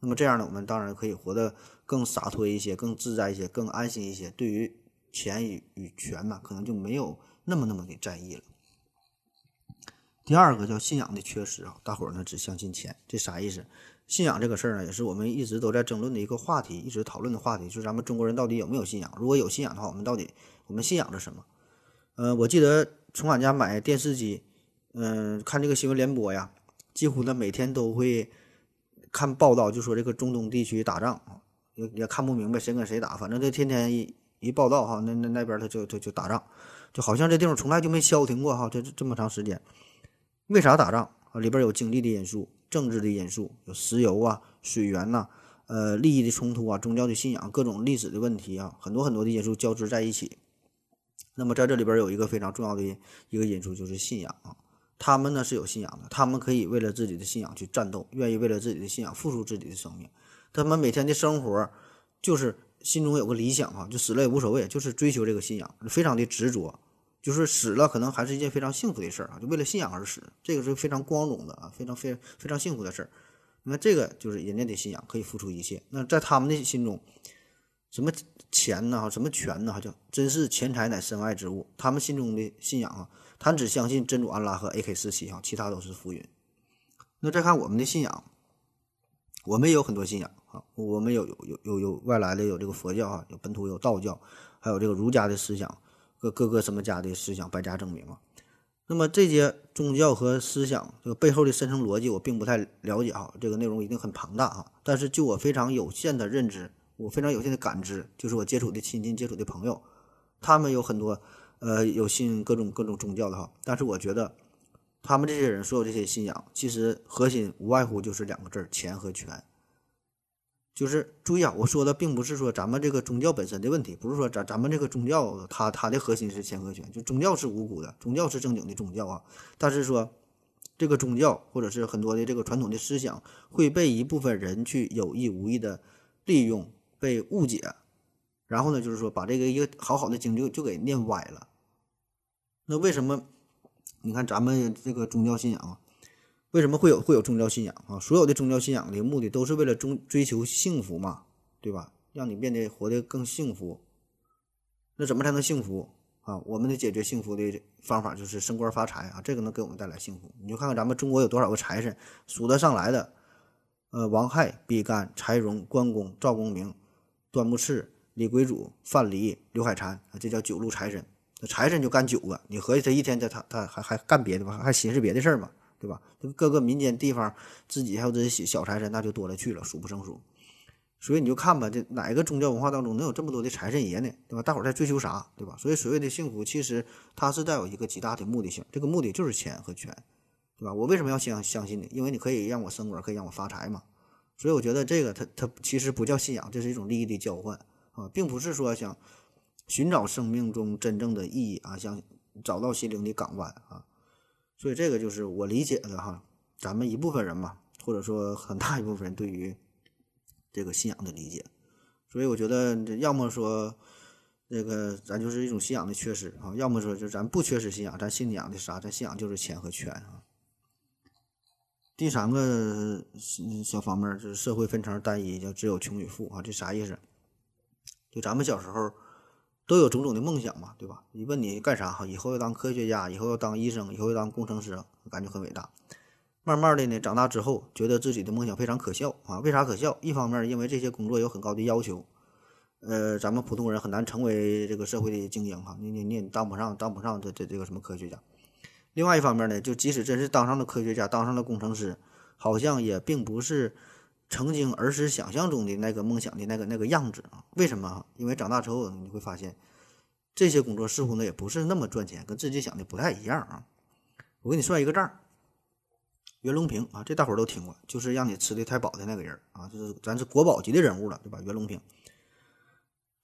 那么这样呢，我们当然可以活得更洒脱一些、更自在一些、更安心一些。对于钱与与权呢，可能就没有那么那么的在意了。第二个叫信仰的缺失啊，大伙儿呢只相信钱，这啥意思？信仰这个事儿呢，也是我们一直都在争论的一个话题，一直讨论的话题，就是咱们中国人到底有没有信仰？如果有信仰的话，我们到底我们信仰着什么？呃，我记得从俺家买电视机，嗯，看这个新闻联播呀，几乎呢每天都会看报道，就说这个中东地区打仗，也也看不明白谁跟谁打，反正这天天一一报道哈，那那那边他就就就打仗，就好像这地方从来就没消停过哈，这这么长时间。为啥打仗啊？里边有经济的因素、政治的因素，有石油啊、水源呐，呃，利益的冲突啊、宗教的信仰、各种历史的问题啊，很多很多的因素交织在一起。那么在这里边有一个非常重要的一个因素，就是信仰啊。他们呢是有信仰的，他们可以为了自己的信仰去战斗，愿意为了自己的信仰付出自己的生命。他们每天的生活就是心中有个理想啊，就死了也无所谓，就是追求这个信仰，非常的执着。就是死了，可能还是一件非常幸福的事儿啊！就为了信仰而死，这个是非常光荣的啊，非常非非常幸福的事儿。那这个就是人家的信仰，可以付出一切。那在他们的心中，什么钱呢？什么权呢？哈，叫真是钱财乃身外之物。他们心中的信仰啊，他只相信真主安拉和 AK 四七哈，其他都是浮云。那再看我们的信仰，我们也有很多信仰啊，我们有有有有有外来的，有这个佛教啊，有本土有道教，还有这个儒家的思想。各各个什么家的思想百家争鸣啊？那么这些宗教和思想这个背后的深层逻辑，我并不太了解哈。这个内容一定很庞大啊。但是就我非常有限的认知，我非常有限的感知，就是我接触的亲近、接触的朋友，他们有很多呃有信各种各种宗教的哈。但是我觉得他们这些人所有这些信仰，其实核心无外乎就是两个字儿：钱和权。就是注意啊，我说的并不是说咱们这个宗教本身的问题，不是说咱咱们这个宗教它它的核心是钱和权，就宗教是无辜的，宗教是正经的宗教啊。但是说这个宗教或者是很多的这个传统的思想会被一部分人去有意无意的利用、被误解，然后呢，就是说把这个一个好好的经就就给念歪了。那为什么你看咱们这个宗教信仰啊？为什么会有会有宗教信仰啊？所有的宗教信仰的目的都是为了追追求幸福嘛，对吧？让你变得活得更幸福。那怎么才能幸福啊？我们的解决幸福的方法就是升官发财啊，这个能给我们带来幸福。你就看看咱们中国有多少个财神，数得上来的，呃，王亥、比干、柴荣、关公、赵公明、端木赤、李贵祖、范蠡、刘海蟾，这叫九路财神。那财神就干九个，你合计他一天他他他还还干别的吗？还寻思别的事儿吗？对吧？各个民间地方自己还有这些小财神，那就多了去了，数不胜数。所以你就看吧，这哪个宗教文化当中能有这么多的财神爷呢？对吧？大伙儿在追求啥？对吧？所以所谓的幸福，其实它是带有一个极大的目的性，这个目的就是钱和权，对吧？我为什么要相相信你？因为你可以让我升官，可以让我发财嘛。所以我觉得这个它它其实不叫信仰，这是一种利益的交换啊，并不是说想寻找生命中真正的意义啊，想找到心灵的港湾啊。所以这个就是我理解的哈，咱们一部分人嘛，或者说很大一部分人对于这个信仰的理解。所以我觉得，要么说那个咱就是一种信仰的缺失啊，要么说就咱不缺失信仰，咱信仰的啥？咱信仰就是钱和权啊。第三个小方面就是社会分成单一，叫只有穷与富啊，这啥意思？就咱们小时候。都有种种的梦想嘛，对吧？你问你干啥哈？以后要当科学家，以后要当医生，以后要当工程师，感觉很伟大。慢慢的呢，长大之后觉得自己的梦想非常可笑啊。为啥可笑？一方面因为这些工作有很高的要求，呃，咱们普通人很难成为这个社会的精英哈。你你你也当不上，当不上这这这个什么科学家。另外一方面呢，就即使真是当上了科学家，当上了工程师，好像也并不是。曾经儿时想象中的那个梦想的那个那个样子啊？为什么？因为长大之后你会发现，这些工作似乎呢也不是那么赚钱，跟自己想的不太一样啊。我给你算一个账。袁隆平啊，这大伙儿都听过，就是让你吃的太饱的那个人啊，就是咱是国宝级的人物了，对吧？袁隆平，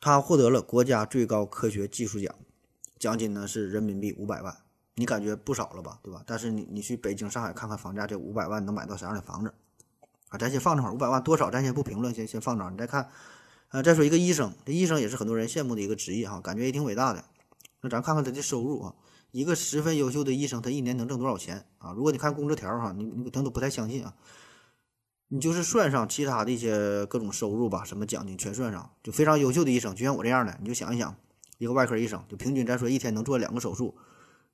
他获得了国家最高科学技术奖，奖金呢是人民币五百万，你感觉不少了吧，对吧？但是你你去北京、上海看看房价，这五百万能买到啥样的房子啊？咱先放这会儿，五百万多少？咱先不评论，先先放这儿，你再看。啊，再说一个医生，这医生也是很多人羡慕的一个职业哈，感觉也挺伟大的。那咱看看他的收入啊，一个十分优秀的医生，他一年能挣多少钱啊？如果你看工资条哈，你你可能都不太相信啊。你就是算上其他的一些各种收入吧，什么奖金全算上，就非常优秀的医生，就像我这样的，你就想一想，一个外科医生，就平均咱说一天能做两个手术，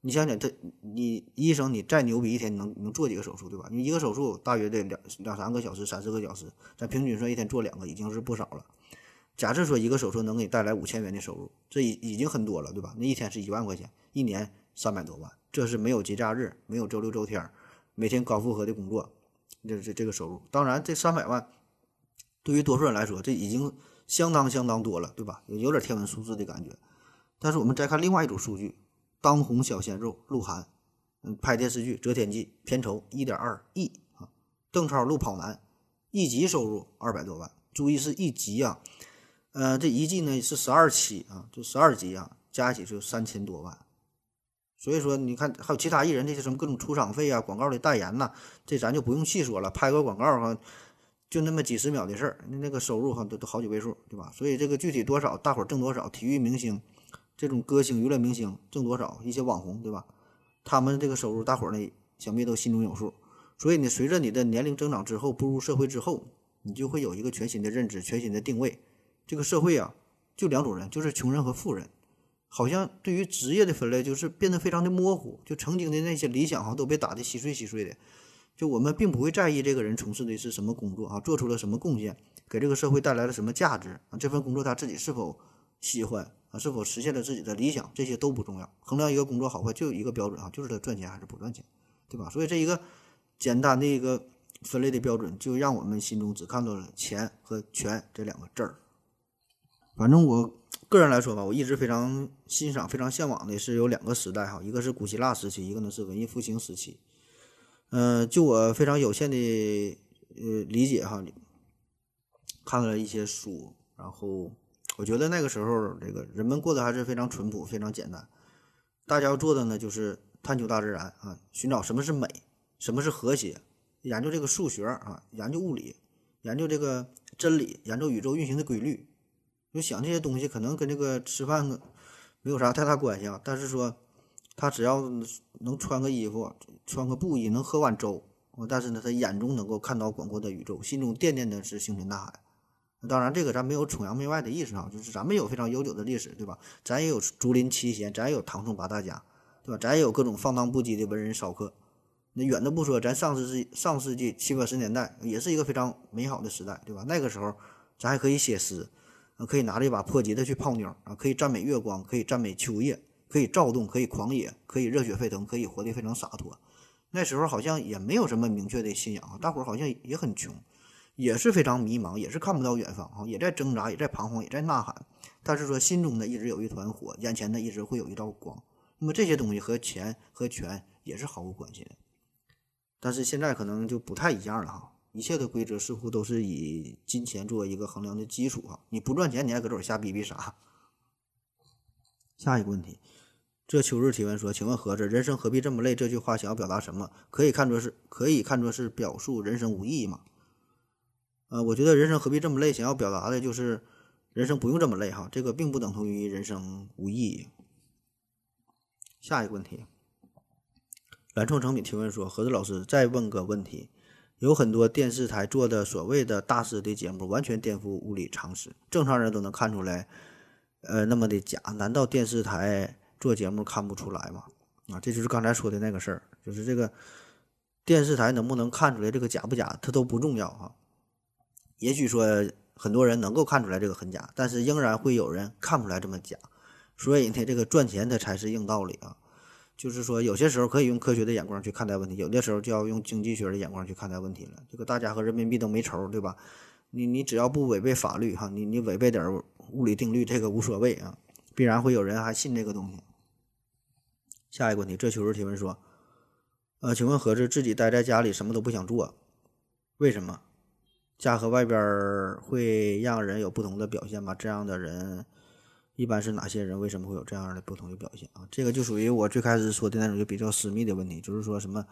你想想他，你医生你再牛逼，一天你能能做几个手术，对吧？你一个手术大约得两两三个小时，三四个小时，咱平均算一天做两个，已经是不少了。假设说一个手术能给你带来五千元的收入，这已已经很多了，对吧？那一天是一万块钱，一年三百多万，这是没有节假日，没有周六周天，每天高负荷的工作。这这这个收入，当然这三百万对于多数人来说，这已经相当相当多了，对吧？有点天文数字的感觉。但是我们再看另外一组数据，当红小鲜肉鹿晗，嗯，拍电视剧《择天记》，片酬一点二亿啊。邓超录《跑男》，一集收入二百多万，注意是一集啊，呃，这一季呢是十二期啊，就十二集啊，加一起就三千多万。所以说，你看还有其他艺人这些什么各种出场费啊、广告的代言呐，这咱就不用细说了。拍个广告哈，就那么几十秒的事儿，那那个收入哈都都好几位数，对吧？所以这个具体多少，大伙儿挣多少，体育明星、这种歌星、娱乐明星挣多少，一些网红，对吧？他们这个收入，大伙儿呢想必都心中有数。所以呢，随着你的年龄增长之后，步入社会之后，你就会有一个全新的认知、全新的定位。这个社会啊，就两种人，就是穷人和富人。好像对于职业的分类就是变得非常的模糊，就曾经的那些理想哈都被打得稀碎稀碎的，就我们并不会在意这个人从事的是什么工作啊，做出了什么贡献，给这个社会带来了什么价值啊，这份工作他自己是否喜欢是否实现了自己的理想，这些都不重要。衡量一个工作好坏就一个标准啊，就是他赚钱还是不赚钱，对吧？所以这一个简单的一个分类的标准，就让我们心中只看到了钱和权这两个字儿。反正我。个人来说吧，我一直非常欣赏、非常向往的是有两个时代哈，一个是古希腊时期，一个呢是文艺复兴时期。嗯，就我非常有限的呃理解哈，看了一些书，然后我觉得那个时候这个人们过得还是非常淳朴、非常简单。大家要做的呢就是探求大自然啊，寻找什么是美，什么是和谐，研究这个数学啊，研究物理，研究这个真理，研究宇宙运行的规律。就想这些东西可能跟这个吃饭没有啥太大关系啊，但是说他只要能穿个衣服、穿个布衣、能喝碗粥，但是呢，他眼中能够看到广阔的宇宙，心中惦念的是星辰大海。当然，这个咱没有崇洋媚外的意思啊，就是咱们有非常悠久的历史，对吧？咱也有竹林七贤，咱也有唐宋八大家，对吧？咱也有各种放荡不羁的文人骚客。那远的不说，咱上世纪上世纪七八十年代也是一个非常美好的时代，对吧？那个时候咱还可以写诗。啊，可以拿着一把破吉他去泡妞啊，可以赞美月光，可以赞美秋叶，可以躁动，可以狂野，可以热血沸腾，可以活得非常洒脱。那时候好像也没有什么明确的信仰啊，大伙儿好像也很穷，也是非常迷茫，也是看不到远方啊，也在挣扎，也在彷徨，也在呐喊。但是说心中呢一直有一团火，眼前呢一直会有一道光。那么这些东西和钱和权也是毫无关系的。但是现在可能就不太一样了哈。一切的规则似乎都是以金钱作为一个衡量的基础啊！你不赚钱，你还搁这儿瞎逼逼啥？下一个问题，这秋日提问说：“请问盒子，人生何必这么累？”这句话想要表达什么？可以看作是可以看作是表述人生无意义吗？呃，我觉得人生何必这么累？想要表达的就是人生不用这么累哈，这个并不等同于人生无意义。下一个问题，蓝创成品提问说：“盒子老师，再问个问题。”有很多电视台做的所谓的大师的节目，完全颠覆物理常识，正常人都能看出来，呃，那么的假。难道电视台做节目看不出来吗？啊，这就是刚才说的那个事儿，就是这个电视台能不能看出来这个假不假，它都不重要哈。也许说很多人能够看出来这个很假，但是仍然会有人看不出来这么假。所以呢，这个赚钱它才是硬道理啊。就是说，有些时候可以用科学的眼光去看待问题，有的时候就要用经济学的眼光去看待问题了。这个大家和人民币都没仇，对吧？你你只要不违背法律哈，你你违背点物理定律，这个无所谓啊。必然会有人还信这个东西。下一个问题，这求是提问说，呃，请问盒子自己待在家里什么都不想做，为什么？家和外边儿会让人有不同的表现吗？这样的人一般是哪些人？为什么会有这样的不同的表现啊？这个就属于我最开始说的那种就比较私密的问题，就是说什么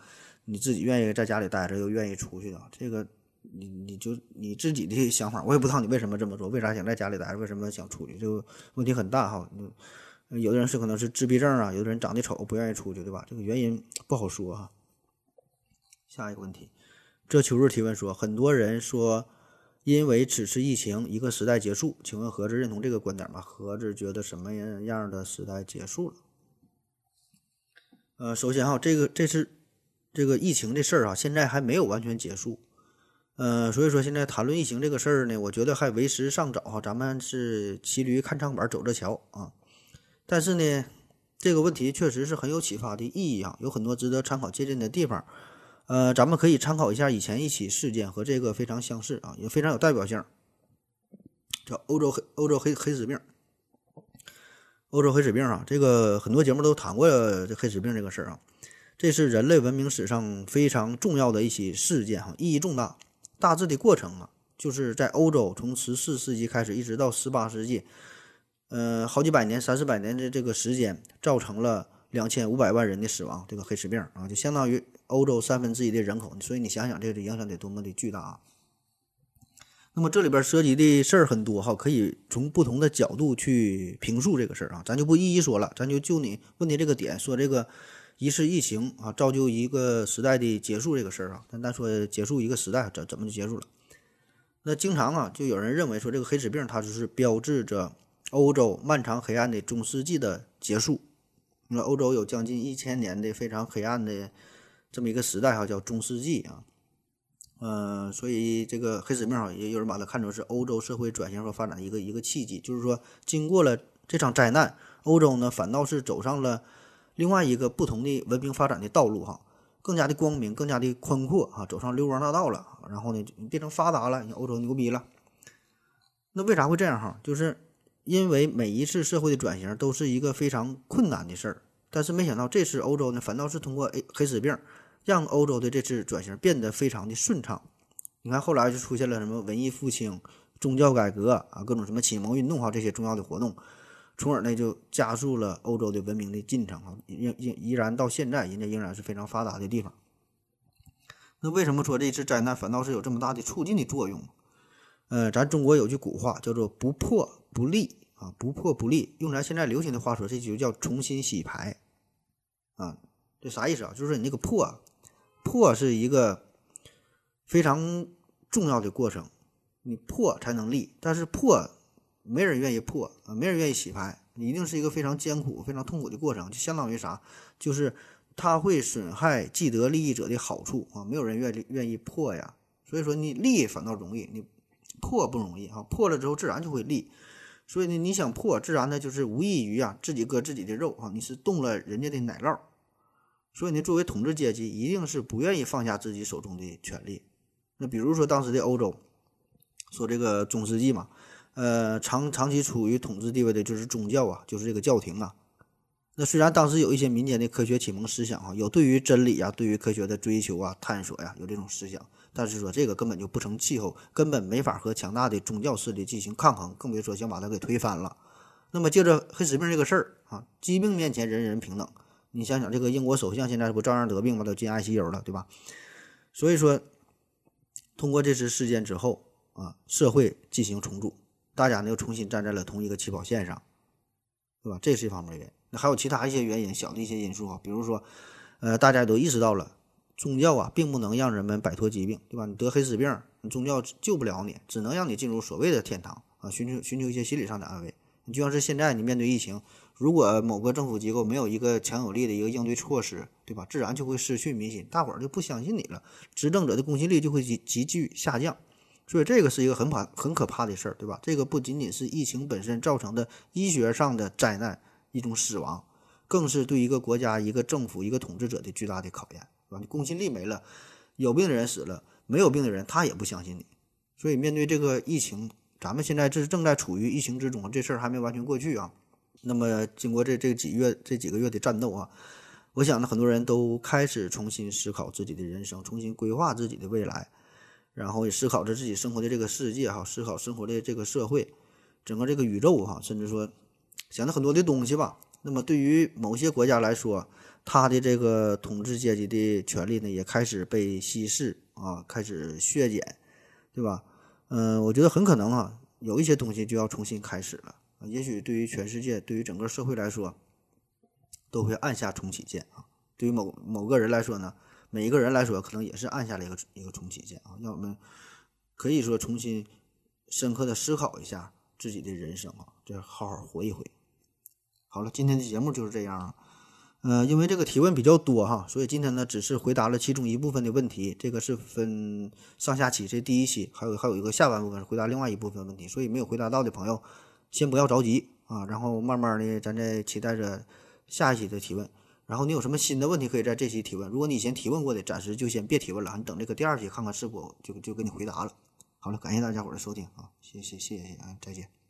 你自己愿意在家里待着，又愿意出去的，这个你你就你自己的想法，我也不知道你为什么这么做，为啥想在家里待着，为什么想出去，就问题很大哈。有的人是可能是自闭症啊，有的人长得丑不愿意出去，对吧？这个原因不好说哈。下一个问题。这秋日提问说，很多人说，因为此次疫情，一个时代结束。请问盒子认同这个观点吗？盒子觉得什么样的时代结束了？呃，首先哈，这个这次这个疫情的事儿啊，现在还没有完全结束。呃，所以说现在谈论疫情这个事儿呢，我觉得还为时尚早哈。咱们是骑驴看唱板，走着瞧啊。但是呢，这个问题确实是很有启发的意义啊，有很多值得参考借鉴的地方。呃，咱们可以参考一下以前一起事件和这个非常相似啊，也非常有代表性，叫欧洲黑欧洲黑黑死病。欧洲黑死病啊，这个很多节目都谈过这黑死病这个事儿啊，这是人类文明史上非常重要的一起事件哈，意义重大。大致的过程啊，就是在欧洲从十四世纪开始，一直到十八世纪，呃，好几百年、三四百年的这个时间，造成了两千五百万人的死亡。这个黑死病啊，就相当于。欧洲三分之一的人口，所以你想想这个影响得多么的巨大啊！那么这里边涉及的事儿很多哈，可以从不同的角度去评述这个事儿啊，咱就不一一说了，咱就就你问的这个点说这个一次疫情啊，造就一个时代的结束这个事儿啊，咱单说结束一个时代怎怎么就结束了？那经常啊，就有人认为说这个黑死病它就是标志着欧洲漫长黑暗的中世纪的结束。那欧洲有将近一千年的非常黑暗的。这么一个时代哈，叫中世纪啊，嗯，所以这个黑死病哈，也有人把它看作是欧洲社会转型和发展的一个一个契机。就是说，经过了这场灾难，欧洲呢反倒是走上了另外一个不同的文明发展的道路哈，更加的光明，更加的宽阔啊，走上溜光大道了。然后呢，变成发达了，你欧洲牛逼了。那为啥会这样哈？就是因为每一次社会的转型都是一个非常困难的事儿，但是没想到这次欧洲呢，反倒是通过诶黑死病。让欧洲的这次转型变得非常的顺畅。你看，后来就出现了什么文艺复兴、宗教改革啊，各种什么启蒙运动哈，这些重要的活动，从而呢就加速了欧洲的文明的进程啊。依依依然到现在，人家仍然是非常发达的地方。那为什么说这次灾难反倒是有这么大的促进的作用？呃，咱中国有句古话叫做“不破不立”啊，“不破不立”，用咱现在流行的话说，这就叫重新洗牌啊。这啥意思啊？就是你那个破。破是一个非常重要的过程，你破才能立，但是破没人愿意破啊，没人愿意洗牌，你一定是一个非常艰苦、非常痛苦的过程，就相当于啥？就是它会损害既得利益者的好处啊，没有人愿意愿意破呀。所以说你立反倒容易，你破不容易啊，破了之后自然就会立。所以呢，你想破，自然呢就是无异于啊自己割自己的肉啊，你是动了人家的奶酪。所以呢，作为统治阶级，一定是不愿意放下自己手中的权力。那比如说当时的欧洲，说这个中世纪嘛，呃，长长期处于统治地位的就是宗教啊，就是这个教廷啊。那虽然当时有一些民间的科学启蒙思想啊，有对于真理啊、对于科学的追求啊、探索呀，有这种思想，但是说这个根本就不成气候，根本没法和强大的宗教势力进行抗衡，更别说想把它给推翻了。那么借着黑死病这个事儿啊，疾病面前人人平等。你想想，这个英国首相现在不照样得病吗？都进 ICU 了，对吧？所以说，通过这次事件之后啊，社会进行重组，大家呢又重新站在了同一个起跑线上，对吧？这是一方面原因。那还有其他一些原因，小的一些因素啊，比如说，呃，大家都意识到了宗教啊，并不能让人们摆脱疾病，对吧？你得黑死病，你宗教救不了你，只能让你进入所谓的天堂啊，寻求寻求一些心理上的安慰。你就像是现在你面对疫情。如果某个政府机构没有一个强有力的一个应对措施，对吧？自然就会失去民心，大伙儿就不相信你了，执政者的公信力就会急急剧下降。所以这个是一个很怕、很可怕的事儿，对吧？这个不仅仅是疫情本身造成的医学上的灾难，一种死亡，更是对一个国家、一个政府、一个统治者的巨大的考验，对吧？你公信力没了，有病的人死了，没有病的人他也不相信你。所以面对这个疫情，咱们现在这是正在处于疫情之中，这事儿还没完全过去啊。那么，经过这这几月这几个月的战斗啊，我想呢，很多人都开始重新思考自己的人生，重新规划自己的未来，然后也思考着自己生活的这个世界哈，思考生活的这个社会，整个这个宇宙哈，甚至说想了很多的东西吧。那么对于某些国家来说，他的这个统治阶级的权利呢，也开始被稀释啊，开始削减，对吧？嗯，我觉得很可能啊，有一些东西就要重新开始了。也许对于全世界，对于整个社会来说，都会按下重启键啊。对于某某个人来说呢，每一个人来说，可能也是按下了一个一个重启键啊。让我们可以说重新深刻的思考一下自己的人生啊，就好好活一回。好了，今天的节目就是这样啊。呃，因为这个提问比较多哈，所以今天呢只是回答了其中一部分的问题。这个是分上下期，这第一期还有还有一个下半部分回答另外一部分问题，所以没有回答到的朋友，先不要着急啊，然后慢慢的咱再期待着下一期的提问。然后你有什么新的问题可以在这期提问，如果你以前提问过的，暂时就先别提问了，你等这个第二期看看是否就就给你回答了。好了，感谢大家伙的收听啊，谢谢谢谢啊，再见。